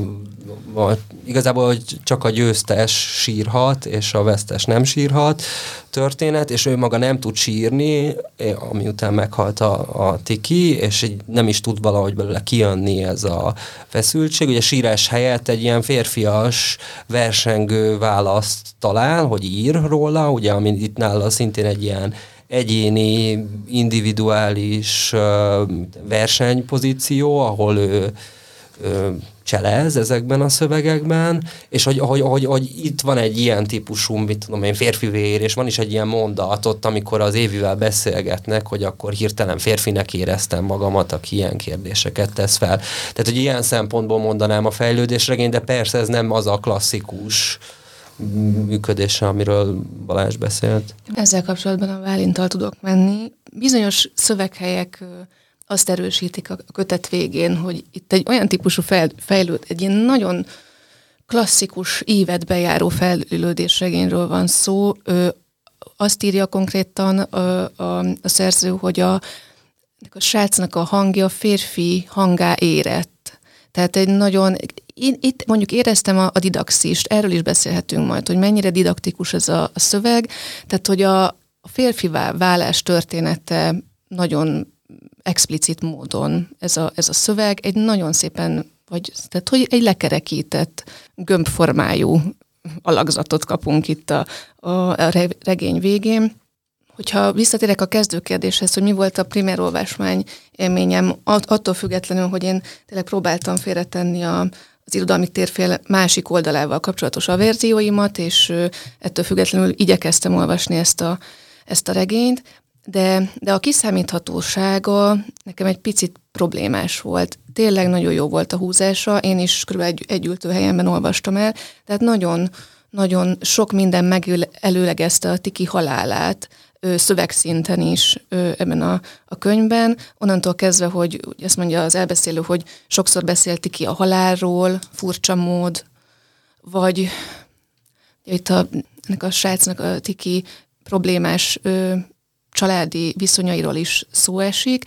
a, igazából hogy csak a győztes sírhat, és a vesztes nem sírhat történet, és ő maga nem tud sírni, ami után meghalt a, a Tiki, és így nem is tud valahogy belőle kijönni ez a feszültség. Ugye sírás helyett egy ilyen férfias versengő választ talál, hogy ír róla, ugye, ami itt nála szintén egy ilyen egyéni, individuális versenypozíció, ahol ő, cselez ezekben a szövegekben, és hogy, hogy, hogy, hogy itt van egy ilyen típusú, mit tudom én, férfi vér, és van is egy ilyen mondat ott, amikor az évivel beszélgetnek, hogy akkor hirtelen férfinek éreztem magamat, aki ilyen kérdéseket tesz fel. Tehát, hogy ilyen szempontból mondanám a fejlődésregény, de persze ez nem az a klasszikus működése, amiről Balázs beszélt. Ezzel kapcsolatban a Válintal tudok menni. Bizonyos szöveghelyek azt erősítik a kötet végén, hogy itt egy olyan típusú fejlőd, egy ilyen nagyon klasszikus évet bejáró fejlődésregényről van szó. Ő azt írja konkrétan a, a, a szerző, hogy a, a srácnak a hangja férfi hangá érett. Tehát egy nagyon itt mondjuk éreztem a, a didaxist, erről is beszélhetünk majd, hogy mennyire didaktikus ez a, a szöveg, tehát hogy a, a férfivá válás története nagyon explicit módon ez a, ez a szöveg, egy nagyon szépen, vagy tehát hogy egy lekerekített, gömbformájú alakzatot kapunk itt a, a, a regény végén. Hogyha visszatérek a kezdőkérdéshez, hogy mi volt a primér olvasmány élményem, attól függetlenül, hogy én tényleg próbáltam félretenni a, az irodalmi térfél másik oldalával kapcsolatos averzióimat, és ettől függetlenül igyekeztem olvasni ezt a, ezt a regényt, de, de a kiszámíthatósága nekem egy picit problémás volt. Tényleg nagyon jó volt a húzása, én is kb. egy, egy ültőhelyemben olvastam el, tehát nagyon, nagyon sok minden megelőlegezte a Tiki halálát, szövegszinten is ebben a, a könyvben. Onnantól kezdve, hogy ezt mondja az elbeszélő, hogy sokszor beszélti ki a halálról, furcsa mód, vagy itt a, ennek a srácnak a Tiki problémás ö, családi viszonyairól is szó esik,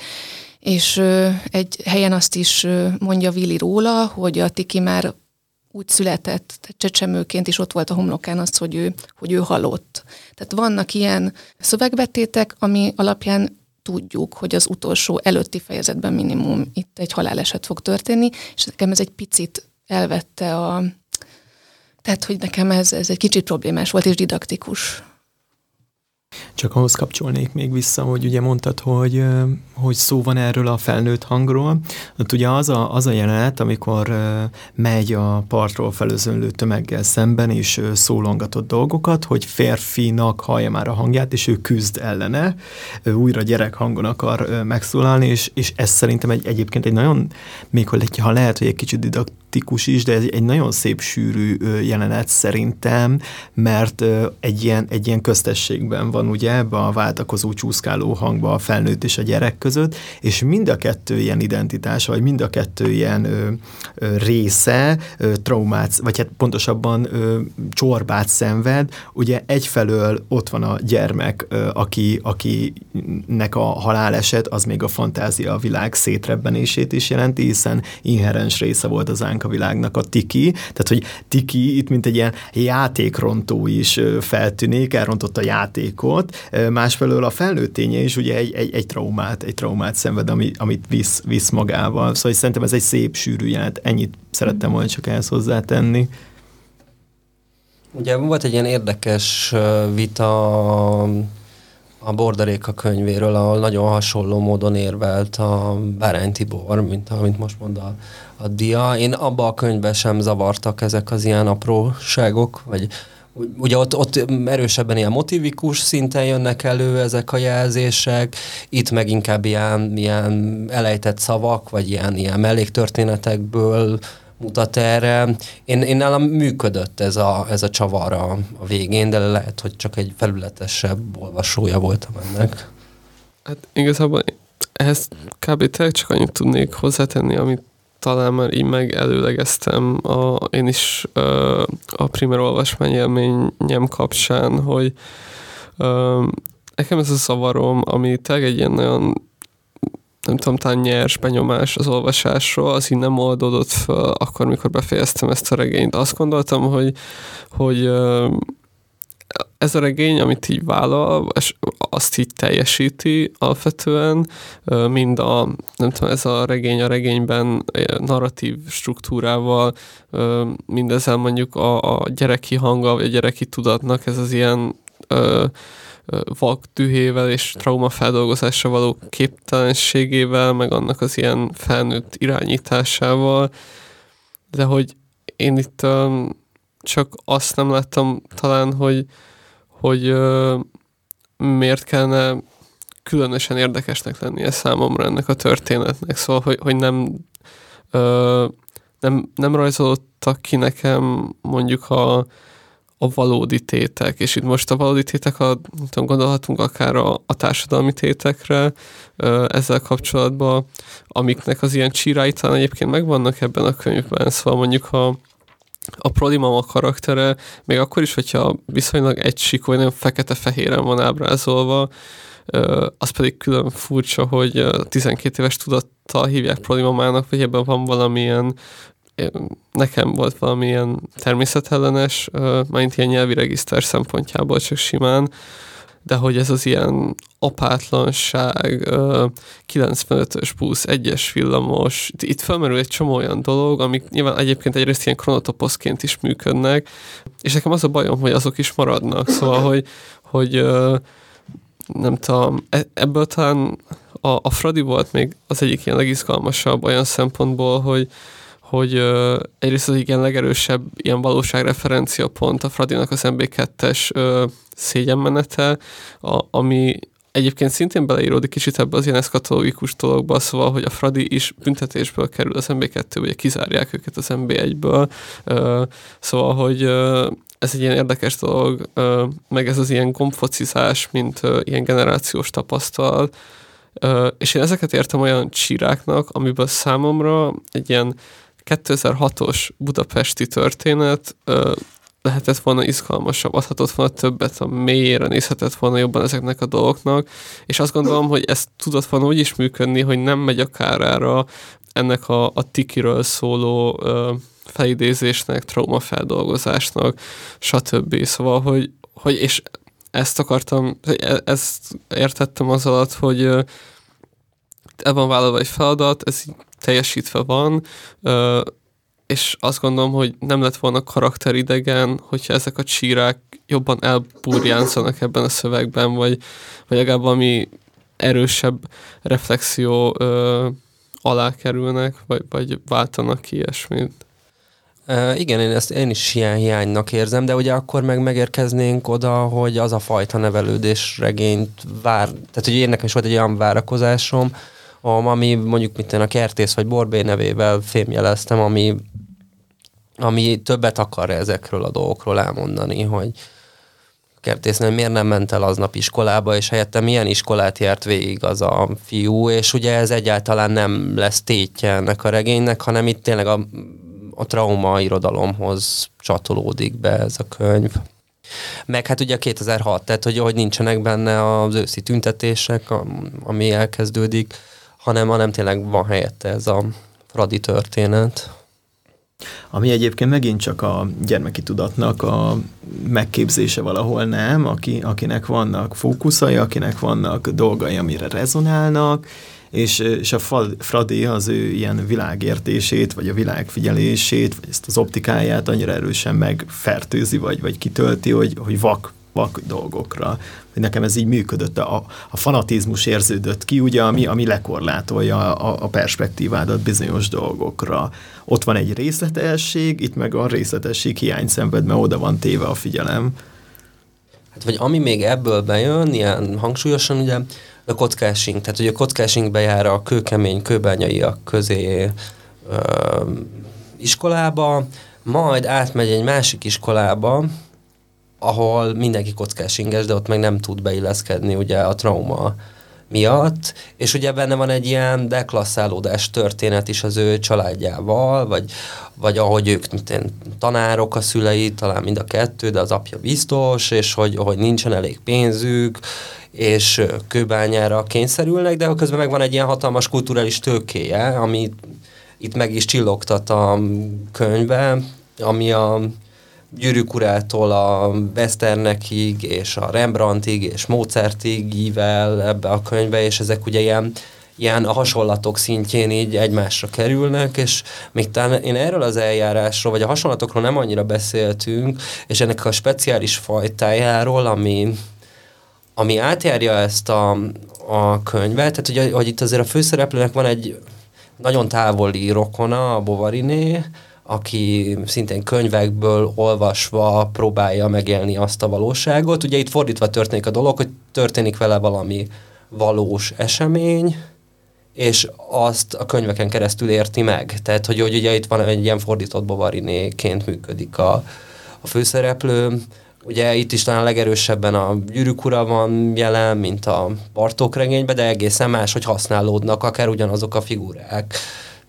és ö, egy helyen azt is mondja Willi róla, hogy a Tiki már úgy született, csecsemőként is ott volt a homlokán az, hogy ő, hogy ő halott. Tehát vannak ilyen szövegbetétek, ami alapján tudjuk, hogy az utolsó előtti fejezetben minimum itt egy haláleset fog történni, és nekem ez egy picit elvette a... Tehát, hogy nekem ez, ez egy kicsit problémás volt, és didaktikus. Csak ahhoz kapcsolnék még vissza, hogy ugye mondtad, hogy, hogy szó van erről a felnőtt hangról. Hát ugye az a, az a jelenet, amikor megy a partról felözönlő tömeggel szemben, és szólongatott dolgokat, hogy férfinak hallja már a hangját, és ő küzd ellene, újra gyerek hangon akar megszólalni, és, és ez szerintem egy, egyébként egy nagyon, még ha lehet, hogy egy kicsit didaktikus is, de ez egy nagyon szép sűrű jelenet szerintem, mert egy ilyen, egy ilyen köztességben van ugye ebbe a váltakozó csúszkáló hangba a felnőtt és a gyerek között, és mind a kettő ilyen identitás, vagy mind a kettő ilyen ö, ö, része ö, traumát, vagy hát pontosabban ö, csorbát szenved. Ugye egyfelől ott van a gyermek, ö, aki, akinek a haláleset az még a fantázia a világ szétrebbenését is jelenti, hiszen inherens része volt az ánka világnak a tiki, tehát hogy tiki itt mint egy ilyen játékrontó is feltűnik, elrontott a játékot, másfelől a felnőtt ténye is ugye egy, egy, egy traumát, egy traumát szenved, ami, amit visz, visz magával. Szóval szerintem ez egy szép sűrű jelent. Ennyit szerettem volna csak ehhez hozzátenni. Ugye volt egy ilyen érdekes vita a Bordaréka könyvéről, ahol nagyon hasonló módon érvelt a Bárány Tibor, mint amit most mond a, a dia. Én abba a könyvben sem zavartak ezek az ilyen apróságok, vagy Ugye ott, ott erősebben ilyen motivikus szinten jönnek elő ezek a jelzések, itt meg inkább ilyen, ilyen elejtett szavak, vagy ilyen, ilyen melléktörténetekből mutat erre. Én, én nálam működött ez a, ez a csavar a, a végén, de lehet, hogy csak egy felületesebb olvasója voltam ennek. Hát igazából ehhez kb. csak annyit tudnék hozzátenni, amit talán már így megelőlegeztem a, én is uh, a primer olvasmány élményem kapcsán, hogy uh, nekem ez a szavarom, ami tényleg egy ilyen nagyon nem tudom, talán nyers benyomás az olvasásról, az így nem oldódott fel akkor, mikor befejeztem ezt a regényt. Azt gondoltam, hogy, hogy ez a regény, amit így vállal, és azt így teljesíti alapvetően, mind a, nem tudom, ez a regény a regényben narratív struktúrával, mindezzel mondjuk a, a gyereki hanga, vagy a gyereki tudatnak ez az ilyen vak dühével és traumafeldolgozásra való képtelenségével, meg annak az ilyen felnőtt irányításával, de hogy én itt um, csak azt nem láttam talán, hogy, hogy uh, miért kellene különösen érdekesnek lennie számomra ennek a történetnek. Szóval, hogy, hogy nem, uh, nem, nem rajzolódtak ki nekem mondjuk a, a valódi tétek, és itt most a valódi tétek, a, tudom, gondolhatunk akár a, a társadalmi tétekre ezzel kapcsolatban, amiknek az ilyen csírái talán egyébként megvannak ebben a könyvben, szóval mondjuk ha a Prodimama karaktere, még akkor is, hogyha viszonylag egy vagy nagyon fekete-fehéren van ábrázolva, az pedig külön furcsa, hogy 12 éves tudattal hívják Prodimamának, vagy ebben van valamilyen nekem volt valamilyen természetellenes, mint ilyen nyelvi regiszter szempontjából csak simán, de hogy ez az ilyen apátlanság, 95-ös busz, egyes villamos, itt felmerül egy csomó olyan dolog, amik nyilván egyébként egyrészt ilyen kronotoposzként is működnek, és nekem az a bajom, hogy azok is maradnak, szóval, hogy, hogy nem tudom, e, ebből talán a, a Fradi volt még az egyik ilyen legizgalmasabb olyan szempontból, hogy, hogy uh, egyrészt az igen legerősebb ilyen valóságreferencia pont a Fradinak az MB2-es uh, szégyenmenete, a, ami egyébként szintén beleíródik kicsit ebbe az ilyen eszkatológikus dologba, szóval, hogy a Fradi is büntetésből kerül az MB2, ugye kizárják őket az MB1-ből, uh, szóval, hogy uh, ez egy ilyen érdekes dolog, uh, meg ez az ilyen gombfocizás, mint uh, ilyen generációs tapasztalat, uh, és én ezeket értem olyan csiráknak, amiből számomra egy ilyen 2006-os budapesti történet lehetett volna izgalmasabb, adhatott volna többet, a mélyére nézhetett volna jobban ezeknek a dolgoknak, és azt gondolom, hogy ez tudott volna úgy is működni, hogy nem megy a kárára ennek a, a tikiről szóló ö, felidézésnek, traumafeldolgozásnak, stb. Szóval, hogy, hogy és ezt akartam, e, ezt értettem az alatt, hogy el van vállalva egy feladat, ez teljesítve van, és azt gondolom, hogy nem lett volna karakteridegen, hogyha ezek a csírák jobban elburjánzanak ebben a szövegben, vagy, vagy legalább valami erősebb reflexió ö, alá kerülnek, vagy, vagy váltanak ki ilyesmit. Uh, igen, én ezt én is ilyen hiánynak érzem, de ugye akkor meg megérkeznénk oda, hogy az a fajta nevelődés regényt vár, tehát hogy én nekem is volt egy olyan várakozásom, ami mondjuk mint én a kertész vagy borbé nevével fémjeleztem, ami, ami többet akar ezekről a dolgokról elmondani, hogy kertésznő miért nem ment el aznap iskolába, és helyette milyen iskolát járt végig az a fiú, és ugye ez egyáltalán nem lesz tétje ennek a regénynek, hanem itt tényleg a a trauma irodalomhoz csatolódik be ez a könyv. Meg hát ugye 2006, tehát hogy, hogy nincsenek benne az őszi tüntetések, ami elkezdődik, hanem, hanem tényleg van helyette ez a Fradi történet. Ami egyébként megint csak a gyermeki tudatnak a megképzése valahol nem, aki, akinek vannak fókuszai, akinek vannak dolgai, amire rezonálnak, és, és a Fradi az ő ilyen világértését, vagy a világfigyelését, vagy ezt az optikáját annyira erősen megfertőzi, vagy, vagy kitölti, hogy, hogy vak, dolgokra. Hogy nekem ez így működött, a, a fanatizmus érződött ki, ugye, ami, ami lekorlátolja a, a perspektívádat bizonyos dolgokra. Ott van egy részletesség, itt meg a részletesség hiány szenved, mert oda van téve a figyelem. Hát vagy ami még ebből bejön, ilyen hangsúlyosan, ugye a kockásing, tehát ugye a kockásing bejár a kőkemény kőbányaiak közé ö, iskolába, majd átmegy egy másik iskolába, ahol mindenki kockásinges, de ott meg nem tud beilleszkedni ugye a trauma miatt, és ugye benne van egy ilyen deklasszálódás történet is az ő családjával, vagy, vagy ahogy ők mint tanárok a szülei, talán mind a kettő, de az apja biztos, és hogy, hogy nincsen elég pénzük, és kőbányára kényszerülnek, de közben meg van egy ilyen hatalmas kulturális tőkéje, ami itt meg is csillogtat a könyvbe, ami a Gyűrűk urától a Westernekig, és a Rembrandtig, és Mozartig ível ebbe a könyvbe, és ezek ugye ilyen, ilyen a hasonlatok szintjén így egymásra kerülnek, és még talán én erről az eljárásról, vagy a hasonlatokról nem annyira beszéltünk, és ennek a speciális fajtájáról, ami, ami átjárja ezt a, a könyvet, tehát ugye, hogy itt azért a főszereplőnek van egy nagyon távoli rokona, a Bovariné, aki szintén könyvekből olvasva próbálja megélni azt a valóságot. Ugye itt fordítva történik a dolog, hogy történik vele valami valós esemény, és azt a könyveken keresztül érti meg. Tehát, hogy, hogy ugye itt van egy ilyen fordított bovarinéként működik a, a főszereplő, Ugye itt is talán legerősebben a gyűrűk ura van jelen, mint a Bartók regényben, de egészen más, hogy használódnak akár ugyanazok a figurák.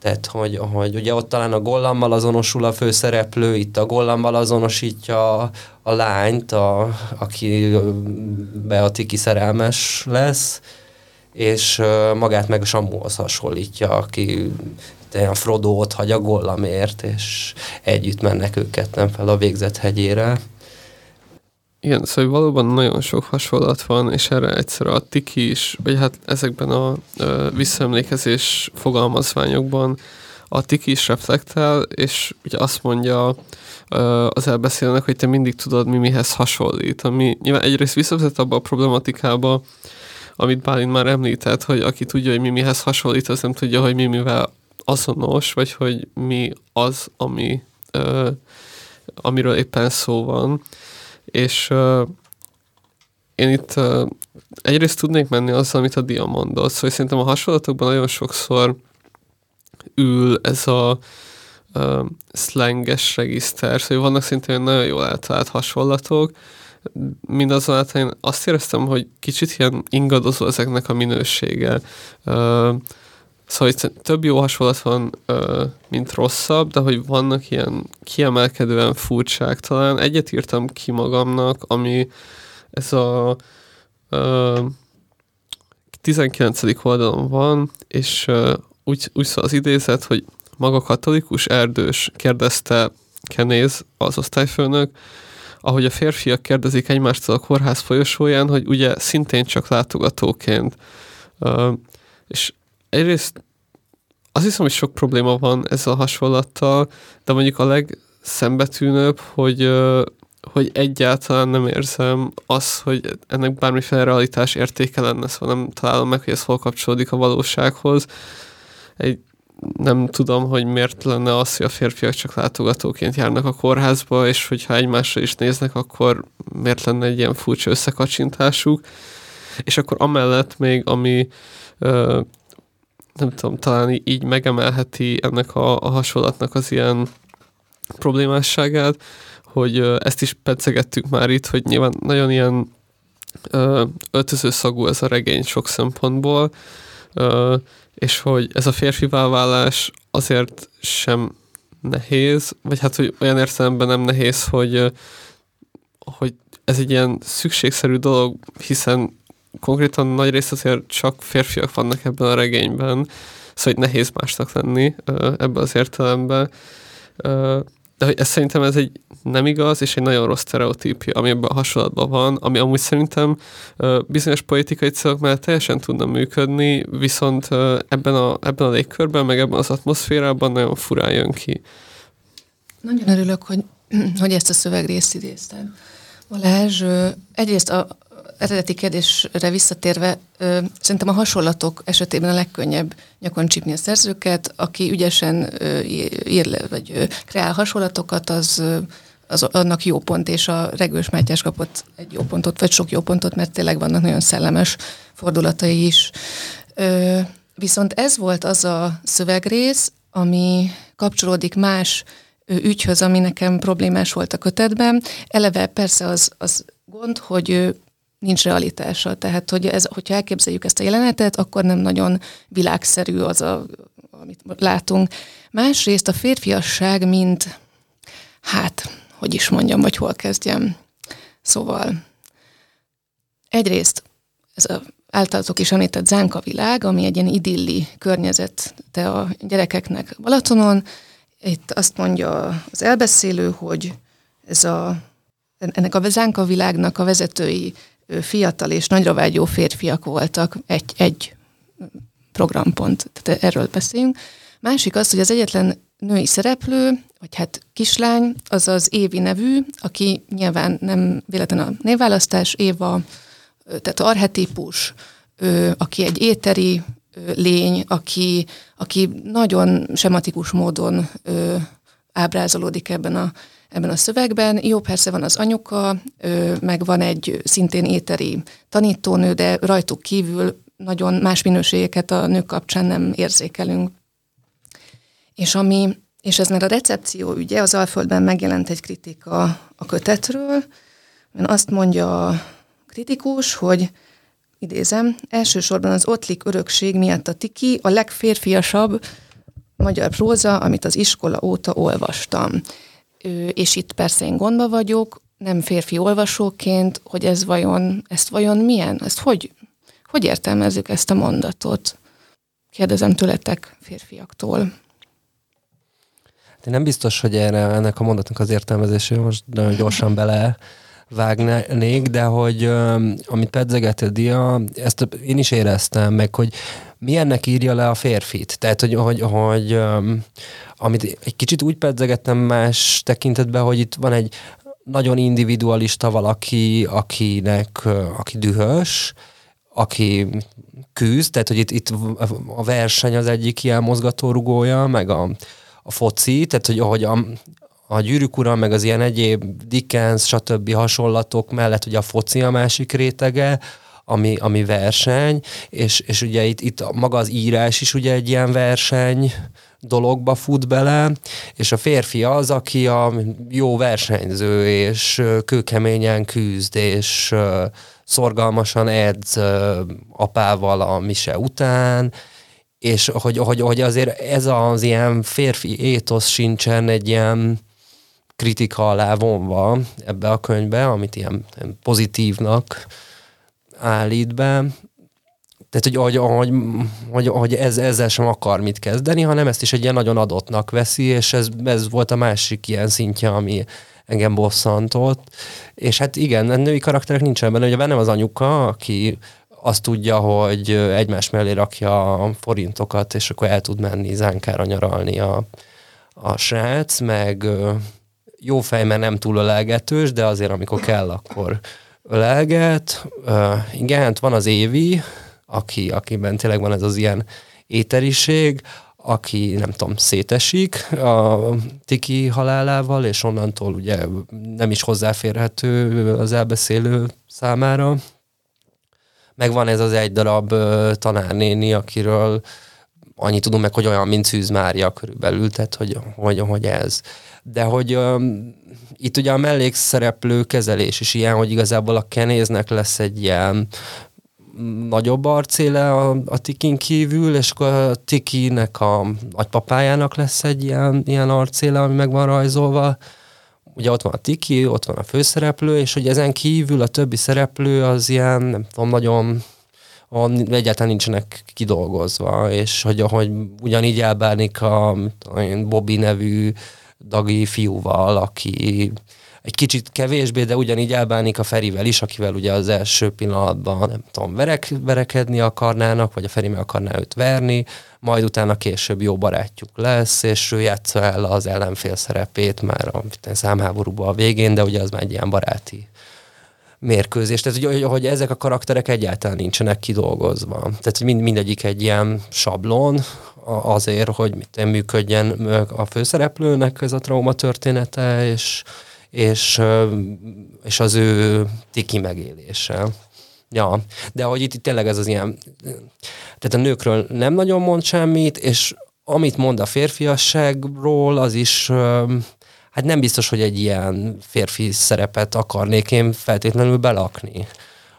Tehát, hogy, hogy ugye ott talán a gollammal azonosul a főszereplő, itt a gollammal azonosítja a, a lányt, a, aki Beatiki szerelmes lesz, és magát meg a Samuhoz hasonlítja, aki a Frodo ott hagy a gollamért, és együtt mennek ők nem fel a végzett hegyére. Igen, szóval valóban nagyon sok hasonlat van, és erre egyszer a Tiki is, vagy hát ezekben a ö, visszaemlékezés fogalmazványokban a Tiki is reflektál, és ugye azt mondja ö, az elbeszélnek, hogy te mindig tudod, mi mihez hasonlít, ami nyilván egyrészt visszavezet abba a problematikába, amit Bálint már említett, hogy aki tudja, hogy mi mihez hasonlít, az nem tudja, hogy mi mivel azonos, vagy hogy mi az, ami, ö, amiről éppen szó van és uh, én itt uh, egyrészt tudnék menni azzal, amit a Dia mondott, szóval szerintem a hasonlatokban nagyon sokszor ül ez a uh, slanges regiszter, szóval vannak szintén nagyon jól eltalált hasonlatok, mindazonáltal én azt éreztem, hogy kicsit ilyen ingadozó ezeknek a minősége. Uh, Szóval itt több jó hasonlat van, mint rosszabb, de hogy vannak ilyen kiemelkedően furcsák talán. Egyet írtam ki magamnak, ami ez a 19. oldalon van, és úgy, úgy szól az idézet, hogy maga katolikus erdős kérdezte Kenéz, az osztályfőnök, ahogy a férfiak kérdezik egymástól a kórház folyosóján, hogy ugye szintén csak látogatóként. És egyrészt azt hiszem, hogy sok probléma van ezzel a hasonlattal, de mondjuk a legszembetűnőbb, hogy hogy egyáltalán nem érzem azt, hogy ennek bármiféle realitás értéke lenne, szóval nem találom meg, hogy ez hol kapcsolódik a valósághoz. Egy, nem tudom, hogy miért lenne az, hogy a férfiak csak látogatóként járnak a kórházba, és hogyha egymásra is néznek, akkor miért lenne egy ilyen furcsa összekacsintásuk. És akkor amellett még, ami ö, nem tudom, talán így megemelheti ennek a, a hasonlatnak az ilyen problémásságát, hogy ezt is pecegettük már itt, hogy nyilván nagyon ilyen öltöző szagú ez a regény sok szempontból, és hogy ez a férfi válás azért sem nehéz, vagy hát, hogy olyan értelemben nem nehéz, hogy, hogy ez egy ilyen szükségszerű dolog, hiszen konkrétan nagy rész azért csak férfiak vannak ebben a regényben, szóval hogy nehéz másnak lenni ebben az értelemben de hogy ez szerintem ez egy nem igaz, és egy nagyon rossz stereotípia, ami ebben a hasonlatban van, ami amúgy szerintem bizonyos politikai célok mellett teljesen tudna működni, viszont ebben, a, ebben a légkörben, meg ebben az atmoszférában nagyon furán jön ki. Nagyon örülök, hogy, hogy ezt a szövegrészt idéztem. Balázs, egyrészt a, eredeti kérdésre visszatérve, ö, szerintem a hasonlatok esetében a legkönnyebb nyakon csípni a szerzőket, aki ügyesen ö, ír le, vagy ö, kreál hasonlatokat, az, az annak jó pont, és a Regős Mátyás kapott egy jó pontot, vagy sok jó pontot, mert tényleg vannak nagyon szellemes fordulatai is. Ö, viszont ez volt az a szövegrész, ami kapcsolódik más ügyhöz, ami nekem problémás volt a kötetben. Eleve persze az, az gond, hogy nincs realitása. Tehát, hogy ez, hogyha elképzeljük ezt a jelenetet, akkor nem nagyon világszerű az, a, amit látunk. Másrészt a férfiasság, mint, hát, hogy is mondjam, vagy hol kezdjem. Szóval, egyrészt ez a általatok is említett Zánka világ, ami egy ilyen idilli környezete a gyerekeknek Balatonon. Itt azt mondja az elbeszélő, hogy ez a, ennek a Zánka világnak a vezetői fiatal és nagyra vágyó férfiak voltak, egy, egy programpont, tehát erről beszélünk. Másik az, hogy az egyetlen női szereplő, vagy hát kislány, az az Évi nevű, aki nyilván nem véletlen a névválasztás, Éva, tehát arhetípus, aki egy éteri lény, aki, aki nagyon sematikus módon ábrázolódik ebben a ebben a szövegben. Jó, persze van az anyuka, meg van egy szintén éteri tanítónő, de rajtuk kívül nagyon más minőségeket a nők kapcsán nem érzékelünk. És ami, és ez már a recepció ügye, az Alföldben megjelent egy kritika a kötetről, mert azt mondja a kritikus, hogy idézem, elsősorban az ottlik örökség miatt a tiki a legférfiasabb magyar próza, amit az iskola óta olvastam és itt persze én gondba vagyok, nem férfi olvasóként, hogy ez vajon, ezt vajon milyen, ezt hogy, hogy értelmezzük ezt a mondatot? Kérdezem tőletek férfiaktól. Én nem biztos, hogy erre, ennek a mondatnak az értelmezésére most nagyon gyorsan bele vágnék, de hogy amit pedzeget a dia, ezt én is éreztem meg, hogy milyennek írja le a férfit. Tehát, hogy, hogy, hogy amit egy kicsit úgy pedzegettem más tekintetben, hogy itt van egy nagyon individualista valaki, akinek, aki dühös, aki küzd, tehát hogy itt, itt a verseny az egyik ilyen mozgatórugója, meg a, a foci, tehát hogy ahogy a, a gyűrűk ura, meg az ilyen egyéb Dickens, stb. hasonlatok mellett, hogy a foci a másik rétege, ami, ami verseny, és, és ugye itt, itt maga az írás is ugye egy ilyen verseny, dologba fut bele, és a férfi az, aki a jó versenyző, és kőkeményen küzd, és szorgalmasan edz apával a mise után, és hogy, hogy, hogy azért ez az ilyen férfi étosz sincsen egy ilyen kritika alá vonva ebbe a könyvbe, amit ilyen pozitívnak állít be, tehát, hogy, hogy, hogy, hogy, ez, ezzel sem akar mit kezdeni, hanem ezt is egy ilyen nagyon adottnak veszi, és ez, ez volt a másik ilyen szintje, ami engem bosszantott. És hát igen, a női karakterek nincsen benne, ugye bennem az anyuka, aki azt tudja, hogy egymás mellé rakja a forintokat, és akkor el tud menni zánkára nyaralni a, a srác, meg jó fej, mert nem túl ölelgetős, de azért amikor kell, akkor ölelget. igen, hát van az Évi, aki, akiben tényleg van ez az ilyen éteriség, aki nem tudom, szétesik a Tiki halálával, és onnantól ugye nem is hozzáférhető az elbeszélő számára. Meg van ez az egy darab tanárnéni, akiről annyit tudunk meg, hogy olyan, mint Szűz Mária körülbelül, tehát hogy, hogy, hogy ez. De hogy um, itt ugye a mellékszereplő kezelés is ilyen, hogy igazából a kenéznek lesz egy ilyen nagyobb arcéle a, a Tikin kívül, és akkor a Tikinek a nagypapájának lesz egy ilyen, ilyen arcéle, ami meg van rajzolva. Ugye ott van a Tiki, ott van a főszereplő, és hogy ezen kívül a többi szereplő az ilyen, nem tudom, nagyon egyáltalán nincsenek kidolgozva, és hogy, hogy ugyanígy elbánik a, a Bobby nevű dagi fiúval, aki egy kicsit kevésbé, de ugyanígy elbánik a Ferivel is, akivel ugye az első pillanatban, nem tudom, verek, verekedni akarnának, vagy a Feri meg akarná őt verni, majd utána később jó barátjuk lesz, és ő játsza el az ellenfél szerepét már a számháborúban a végén, de ugye az már egy ilyen baráti mérkőzés. Tehát, hogy, hogy ezek a karakterek egyáltalán nincsenek kidolgozva. Tehát mind, mindegyik egy ilyen sablon azért, hogy mit működjen a főszereplőnek ez a trauma története, és, és, és az ő tiki megélése. Ja, de hogy itt, itt tényleg ez az ilyen, tehát a nőkről nem nagyon mond semmit, és amit mond a férfiasságról, az is hát nem biztos, hogy egy ilyen férfi szerepet akarnék én feltétlenül belakni,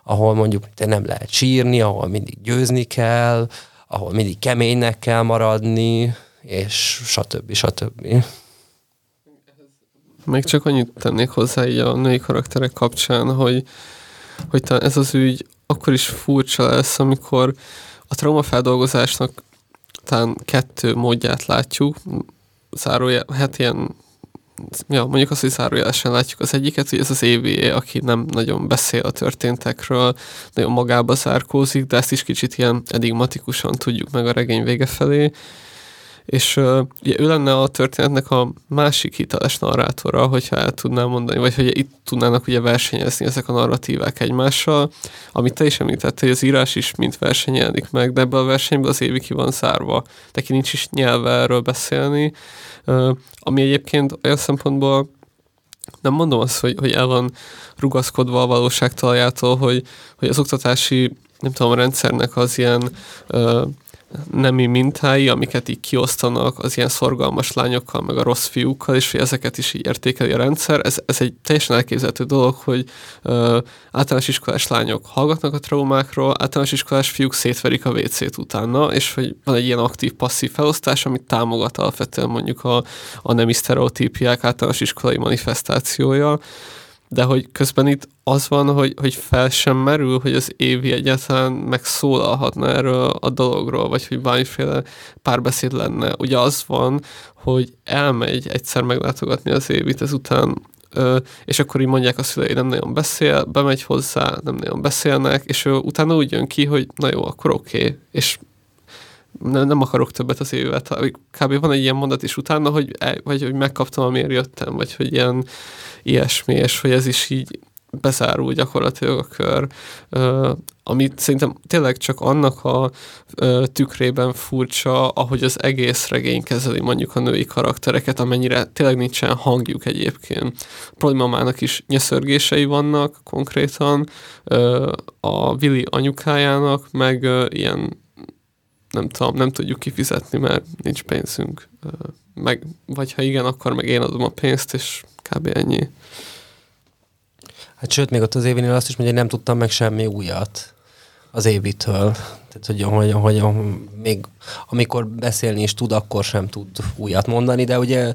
ahol mondjuk te nem lehet sírni, ahol mindig győzni kell, ahol mindig keménynek kell maradni, és stb. stb. Még csak annyit tennék hozzá így a női karakterek kapcsán, hogy, hogy ez az ügy akkor is furcsa lesz, amikor a traumafeldolgozásnak talán kettő módját látjuk, zárójel, hát ilyen ja, mondjuk azt, hogy zárójelesen látjuk az egyiket, hogy ez az EVA, aki nem nagyon beszél a történtekről, nagyon magába zárkózik, de ezt is kicsit ilyen enigmatikusan tudjuk meg a regény vége felé, és uh, ugye ő lenne a történetnek a másik hiteles narrátora, hogyha el tudnám mondani, vagy hogy itt tudnának ugye versenyezni ezek a narratívák egymással, amit te is említettél, hogy az írás is mint versenyelnik meg, de ebben a versenyben az évi ki van zárva, neki nincs is nyelve erről beszélni, ami egyébként olyan szempontból nem mondom azt, hogy, hogy el van rugaszkodva a valóság talajától, hogy, hogy az oktatási nem tudom, a rendszernek az ilyen uh, nemi mintái, amiket így kiosztanak az ilyen szorgalmas lányokkal, meg a rossz fiúkkal, és hogy ezeket is így értékeli a rendszer. Ez, ez egy teljesen elképzelhető dolog, hogy ö, általános iskolás lányok hallgatnak a traumákról, általános iskolás fiúk szétverik a WC-t utána, és hogy van egy ilyen aktív-passzív felosztás, amit támogat alapvetően mondjuk a, a nemi sztereotípiák általános iskolai manifestációja de hogy közben itt az van, hogy, hogy fel sem merül, hogy az Évi egyáltalán megszólalhatna erről a dologról, vagy hogy valamiféle párbeszéd lenne. Ugye az van, hogy elmegy egyszer meglátogatni az Évit, ezután és akkor így mondják a szülei, nem nagyon beszél, bemegy hozzá, nem nagyon beszélnek, és ő utána úgy jön ki, hogy na jó, akkor oké, okay. és nem, nem akarok többet az évet. Kb. van egy ilyen mondat is utána, hogy, vagy, hogy megkaptam, amiért jöttem, vagy hogy ilyen ilyesmi, és hogy ez is így bezárul gyakorlatilag a kör, amit szerintem tényleg csak annak a tükrében furcsa, ahogy az egész regény kezeli mondjuk a női karaktereket, amennyire tényleg nincsen hangjuk egyébként. A problémamának is nyeszörgései vannak konkrétan, a Vili anyukájának, meg ilyen nem tudom, nem tudjuk kifizetni, mert nincs pénzünk. Meg, vagy ha igen, akkor meg én adom a pénzt, és kb. ennyi. Hát sőt, még ott az évinél azt is mondja, hogy nem tudtam meg semmi újat az évitől. Tehát, hogy, hogy, hogy, még amikor beszélni is tud, akkor sem tud újat mondani, de ugye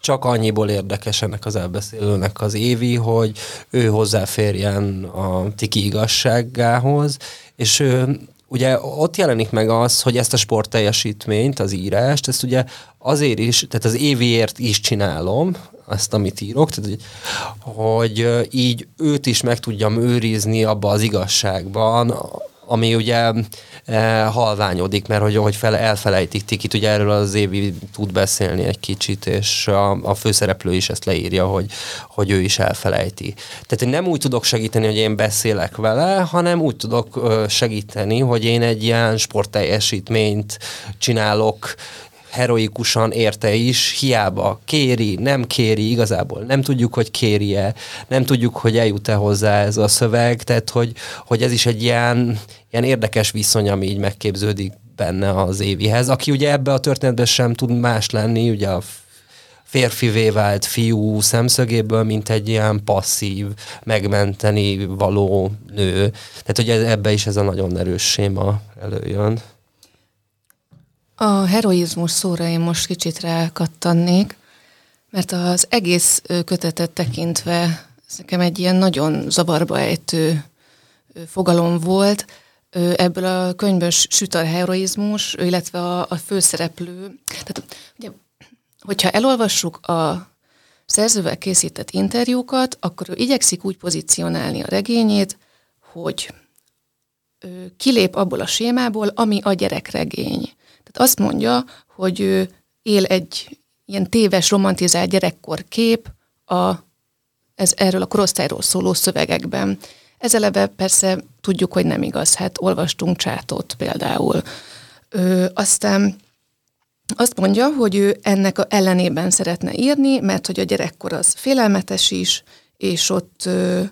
csak annyiból érdekes ennek az elbeszélőnek az évi, hogy ő hozzáférjen a tiki igazságához, és ő ugye ott jelenik meg az, hogy ezt a sportteljesítményt, az írást, ezt ugye azért is, tehát az éviért is csinálom, azt, amit írok, tehát, hogy, hogy így őt is meg tudjam őrizni abba az igazságban, ami ugye e, halványodik, mert hogy, hogy fel, elfelejtik Tikit, ugye erről az Évi tud beszélni egy kicsit, és a, a főszereplő is ezt leírja, hogy, hogy ő is elfelejti. Tehát én nem úgy tudok segíteni, hogy én beszélek vele, hanem úgy tudok segíteni, hogy én egy ilyen sportteljesítményt csinálok, heroikusan érte is, hiába kéri, nem kéri, igazából nem tudjuk, hogy kéri-e, nem tudjuk, hogy eljut-e hozzá ez a szöveg, tehát hogy, hogy ez is egy ilyen, ilyen érdekes viszony, ami így megképződik benne az évihez, aki ugye ebbe a történetben sem tud más lenni, ugye a férfivé vált fiú szemszögéből, mint egy ilyen passzív, megmenteni való nő. Tehát, hogy ebbe is ez a nagyon erős séma előjön. A heroizmus szóra én most kicsit rákattannék, mert az egész kötetet tekintve ez nekem egy ilyen nagyon zavarba ejtő fogalom volt. Ebből a könyvből süt a heroizmus, illetve a, a főszereplő. Tehát, ugye, hogyha elolvassuk a szerzővel készített interjúkat, akkor ő igyekszik úgy pozícionálni a regényét, hogy kilép abból a sémából, ami a gyerekregény. Tehát azt mondja, hogy ő él egy ilyen téves, romantizált gyerekkor kép a, ez, erről a korosztályról szóló szövegekben. Ez eleve persze tudjuk, hogy nem igaz, hát olvastunk csátot például. Ö, aztán azt mondja, hogy ő ennek a ellenében szeretne írni, mert hogy a gyerekkor az félelmetes is, és ott ö,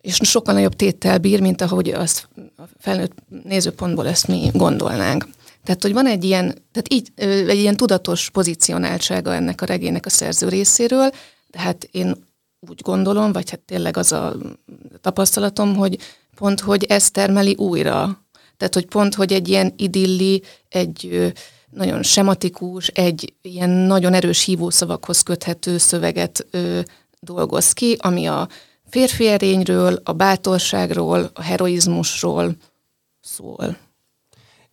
és sokkal nagyobb téttel bír, mint ahogy azt a felnőtt nézőpontból ezt mi gondolnánk. Tehát, hogy van egy ilyen, tehát így, egy ilyen tudatos pozícionáltsága ennek a regénynek a szerző részéről, de hát én úgy gondolom, vagy hát tényleg az a tapasztalatom, hogy pont, hogy ez termeli újra. Tehát, hogy pont, hogy egy ilyen idilli, egy nagyon sematikus, egy ilyen nagyon erős hívószavakhoz köthető szöveget ö, dolgoz ki, ami a férfi erényről, a bátorságról, a heroizmusról szól.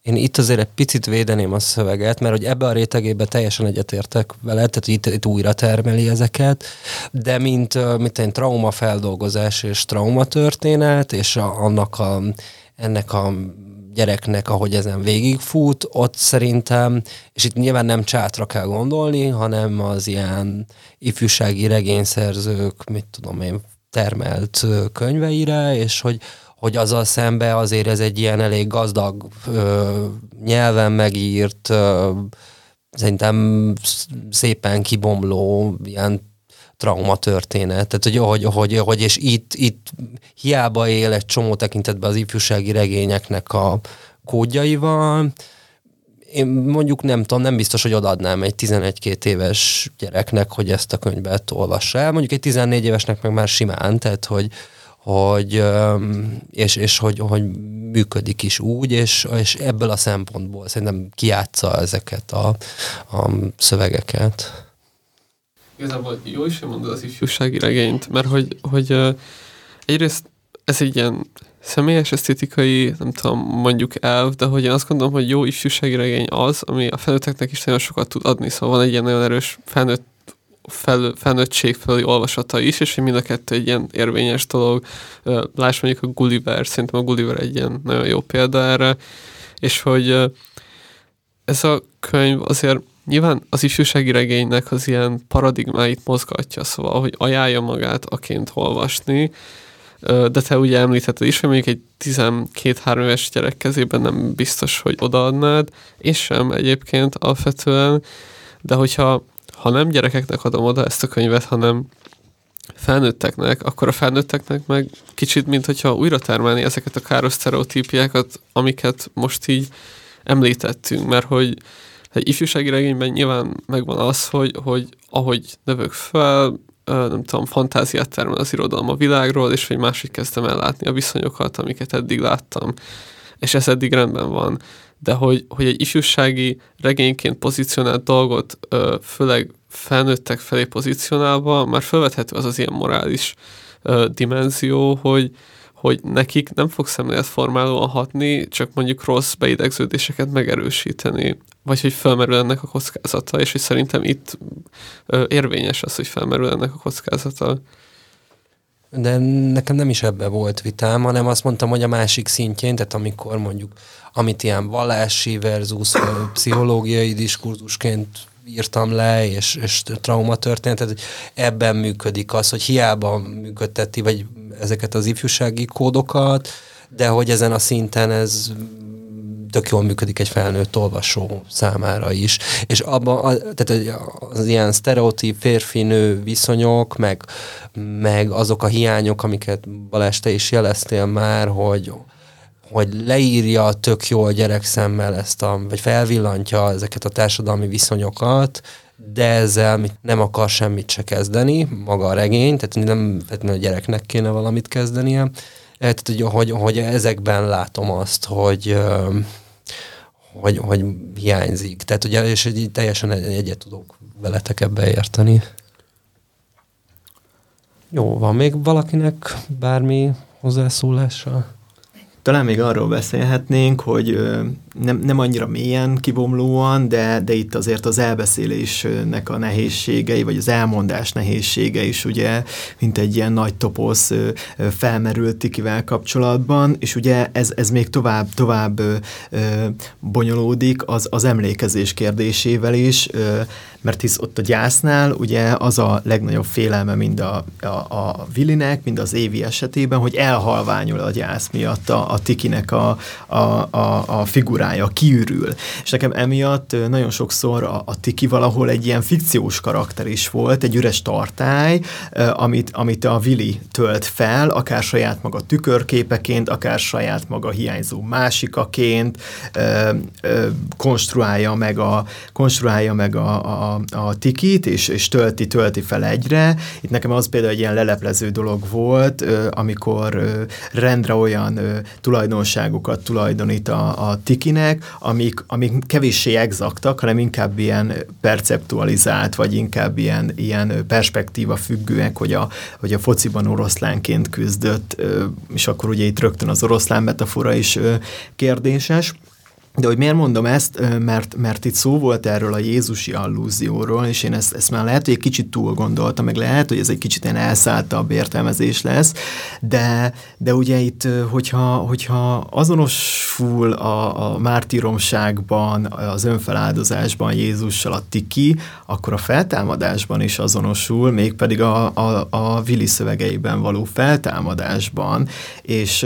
Én itt azért egy picit védeném a szöveget, mert hogy ebbe a rétegébe teljesen egyetértek vele, tehát itt, itt újra termeli ezeket, de mint, mint egy traumafeldolgozás és traumatörténet, és a, annak a, ennek a gyereknek, ahogy ezen végigfut, ott szerintem, és itt nyilván nem csátra kell gondolni, hanem az ilyen ifjúsági regényszerzők, mit tudom én, termelt könyveire, és hogy hogy azzal szembe azért ez egy ilyen elég gazdag ö, nyelven megírt, ö, szerintem szépen kibomló ilyen trauma történet. Tehát, hogy, hogy, hogy, hogy és itt, itt hiába él egy csomó tekintetben az ifjúsági regényeknek a kódjaival, én mondjuk nem tudom, nem biztos, hogy odaadnám egy 11-2 éves gyereknek, hogy ezt a könyvet olvassa el. Mondjuk egy 14 évesnek meg már simán, tehát hogy, hogy, és, és hogy, hogy működik is úgy, és, és ebből a szempontból szerintem kiátsza ezeket a, a szövegeket. Igazából jó is, hogy mondod az ifjúsági regényt, mert hogy, hogy egyrészt ez egy ilyen személyes esztétikai, nem tudom, mondjuk elv, de hogy én azt gondolom, hogy jó ifjúsági regény az, ami a felnőtteknek is nagyon sokat tud adni, szóval van egy ilyen nagyon erős felnőtt fel, felnőttség felé olvasata is, és hogy mind a kettő egy ilyen érvényes dolog. Láss mondjuk a Gulliver, szerintem a Gulliver egy ilyen nagyon jó példa erre, és hogy ez a könyv azért nyilván az ifjúsági regénynek az ilyen paradigmáit mozgatja, szóval, hogy ajánlja magát aként olvasni, de te ugye említetted is, hogy még egy 12-3 éves gyerek kezében nem biztos, hogy odaadnád, és sem egyébként alapvetően, de hogyha ha nem gyerekeknek adom oda ezt a könyvet, hanem felnőtteknek, akkor a felnőtteknek meg kicsit, mint hogyha újra termelni ezeket a káros sztereotípiákat, amiket most így említettünk, mert hogy egy ifjúsági regényben nyilván megvan az, hogy, hogy ahogy növök fel, nem tudom, fantáziát termel az irodalom a világról, és hogy máshogy kezdtem el látni a viszonyokat, amiket eddig láttam. És ez eddig rendben van de hogy, hogy egy ifjúsági regényként pozícionált dolgot, főleg felnőttek felé pozícionálva, már felvethető az az ilyen morális dimenzió, hogy, hogy nekik nem fog szemléletformálóan hatni, csak mondjuk rossz beidegződéseket megerősíteni, vagy hogy felmerül ennek a kockázata, és hogy szerintem itt érvényes az, hogy felmerül ennek a kockázata. de nekem nem is ebbe volt vitám, hanem azt mondtam, hogy a másik szintjén, tehát amikor mondjuk, amit ilyen vallási versus pszichológiai diskurzusként írtam le, és, és trauma történet, tehát ebben működik az, hogy hiába működteti, vagy ezeket az ifjúsági kódokat, de hogy ezen a szinten ez tök jól működik egy felnőtt olvasó számára is. És abban, tehát az ilyen sztereotíp férfi-nő viszonyok, meg, meg azok a hiányok, amiket Balázs te is jeleztél már, hogy, hogy leírja tök jól gyerekszemmel ezt a, vagy felvillantja ezeket a társadalmi viszonyokat, de ezzel nem akar semmit se kezdeni, maga a regény, tehát nem feltétlenül a gyereknek kéne valamit kezdenie. Tehát, hogy, hogy, hogy ezekben látom azt, hogy, hogy, hogy hiányzik. Tehát ugye, és így teljesen egyet tudok veletek ebbe érteni. Jó, van még valakinek bármi hozzászólása? Talán még arról beszélhetnénk, hogy nem, nem annyira mélyen kibomlóan, de, de itt azért az elbeszélésnek a nehézségei, vagy az elmondás nehézsége is ugye, mint egy ilyen nagy toposz felmerült Tikivel kapcsolatban, és ugye ez, ez még tovább, tovább bonyolódik az, az emlékezés kérdésével is, mert hisz ott a gyásznál ugye az a legnagyobb félelme mind a, a, a Vilinek, mind az Évi esetében, hogy elhalványul a gyász miatt a, a Tikinek a, a, a, a figurája, kiürül. És nekem emiatt nagyon sokszor a, a Tiki valahol egy ilyen fikciós karakter is volt, egy üres tartály, amit, amit a Vili tölt fel, akár saját maga tükörképeként, akár saját maga hiányzó másikaként, konstruálja meg a, konstruálja meg a, a a, tikit, és, és tölti, tölti fel egyre. Itt nekem az például egy ilyen leleplező dolog volt, amikor rendre olyan tulajdonságokat tulajdonít a, a tikinek, amik, amik kevéssé exaktak, hanem inkább ilyen perceptualizált, vagy inkább ilyen, ilyen perspektíva függőek, hogy a, hogy a fociban oroszlánként küzdött, és akkor ugye itt rögtön az oroszlán metafora is kérdéses. De hogy miért mondom ezt, mert, mert itt szó volt erről a Jézusi allúzióról, és én ezt, ezt már lehet, hogy egy kicsit túl gondoltam, meg lehet, hogy ez egy kicsit ilyen elszálltabb értelmezés lesz, de, de ugye itt, hogyha, hogyha azonosul a, a mártíromságban, az önfeláldozásban Jézussal a tiki, akkor a feltámadásban is azonosul, mégpedig a, a, a Vili szövegeiben való feltámadásban, és,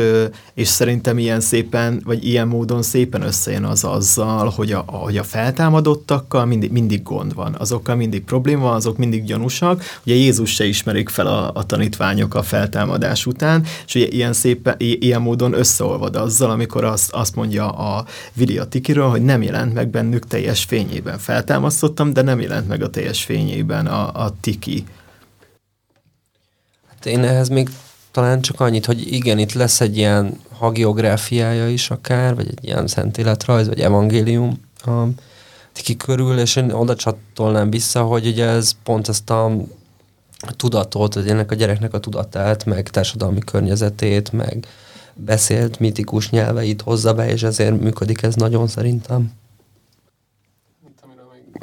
és szerintem ilyen szépen, vagy ilyen módon szépen össze összejön az azzal, hogy a, hogy a feltámadottakkal mindig, mindig gond van, azokkal mindig probléma van, azok mindig gyanúsak. Ugye Jézus se ismerik fel a, a tanítványok a feltámadás után, és ugye ilyen, szépen, ilyen módon összeolvad azzal, amikor azt, azt mondja a Vili Tikiről, hogy nem jelent meg bennük teljes fényében. Feltámasztottam, de nem jelent meg a teljes fényében a, a Tiki. Hát én ehhez még talán csak annyit, hogy igen, itt lesz egy ilyen hagiográfiája is akár, vagy egy ilyen szentéletrajz, vagy evangélium a tiki körül, és én oda csatolnám vissza, hogy ugye ez pont ezt a tudatot, hogy ennek a gyereknek a tudatát, meg társadalmi környezetét, meg beszélt mitikus nyelveit hozza be, és ezért működik ez nagyon szerintem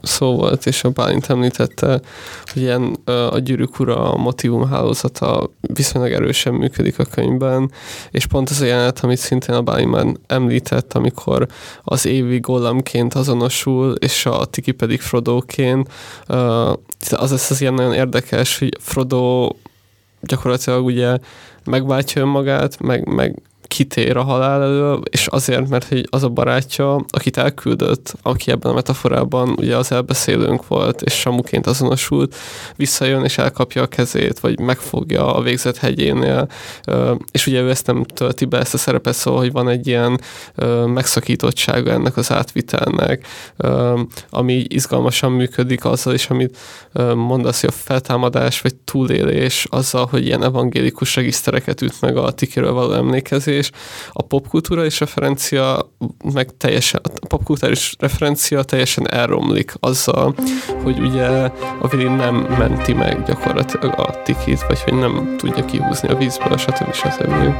szó volt, és a Bálint említette, hogy ilyen a gyűrűk ura, a motivum hálózata viszonylag erősen működik a könyvben, és pont az a jelenet, amit szintén a Bálint már említett, amikor az évi gollamként azonosul, és a Tiki pedig Frodoként, az lesz az ilyen nagyon érdekes, hogy Frodo gyakorlatilag ugye megváltja önmagát, meg, meg kitér a halál elől, és azért, mert hogy az a barátja, akit elküldött, aki ebben a metaforában ugye az elbeszélőnk volt, és Samuként azonosult, visszajön és elkapja a kezét, vagy megfogja a végzet hegyénél, és ugye ő ezt nem tölti be ezt a szerepet, szóval, hogy van egy ilyen megszakítottsága ennek az átvitelnek, ami izgalmasan működik azzal is, amit mondasz, hogy a feltámadás vagy túlélés azzal, hogy ilyen evangélikus regisztereket üt meg a tikiről való emlékezés, és a popkulturális referencia meg teljesen, a popkulturális referencia teljesen elromlik azzal, hogy ugye a Vili nem menti meg gyakorlatilag a tikit, vagy hogy nem tudja kihúzni a vízből, stb. stb.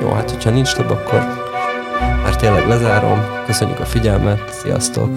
Jó, hát hogyha nincs több, akkor már tényleg lezárom. Köszönjük a figyelmet, sziasztok!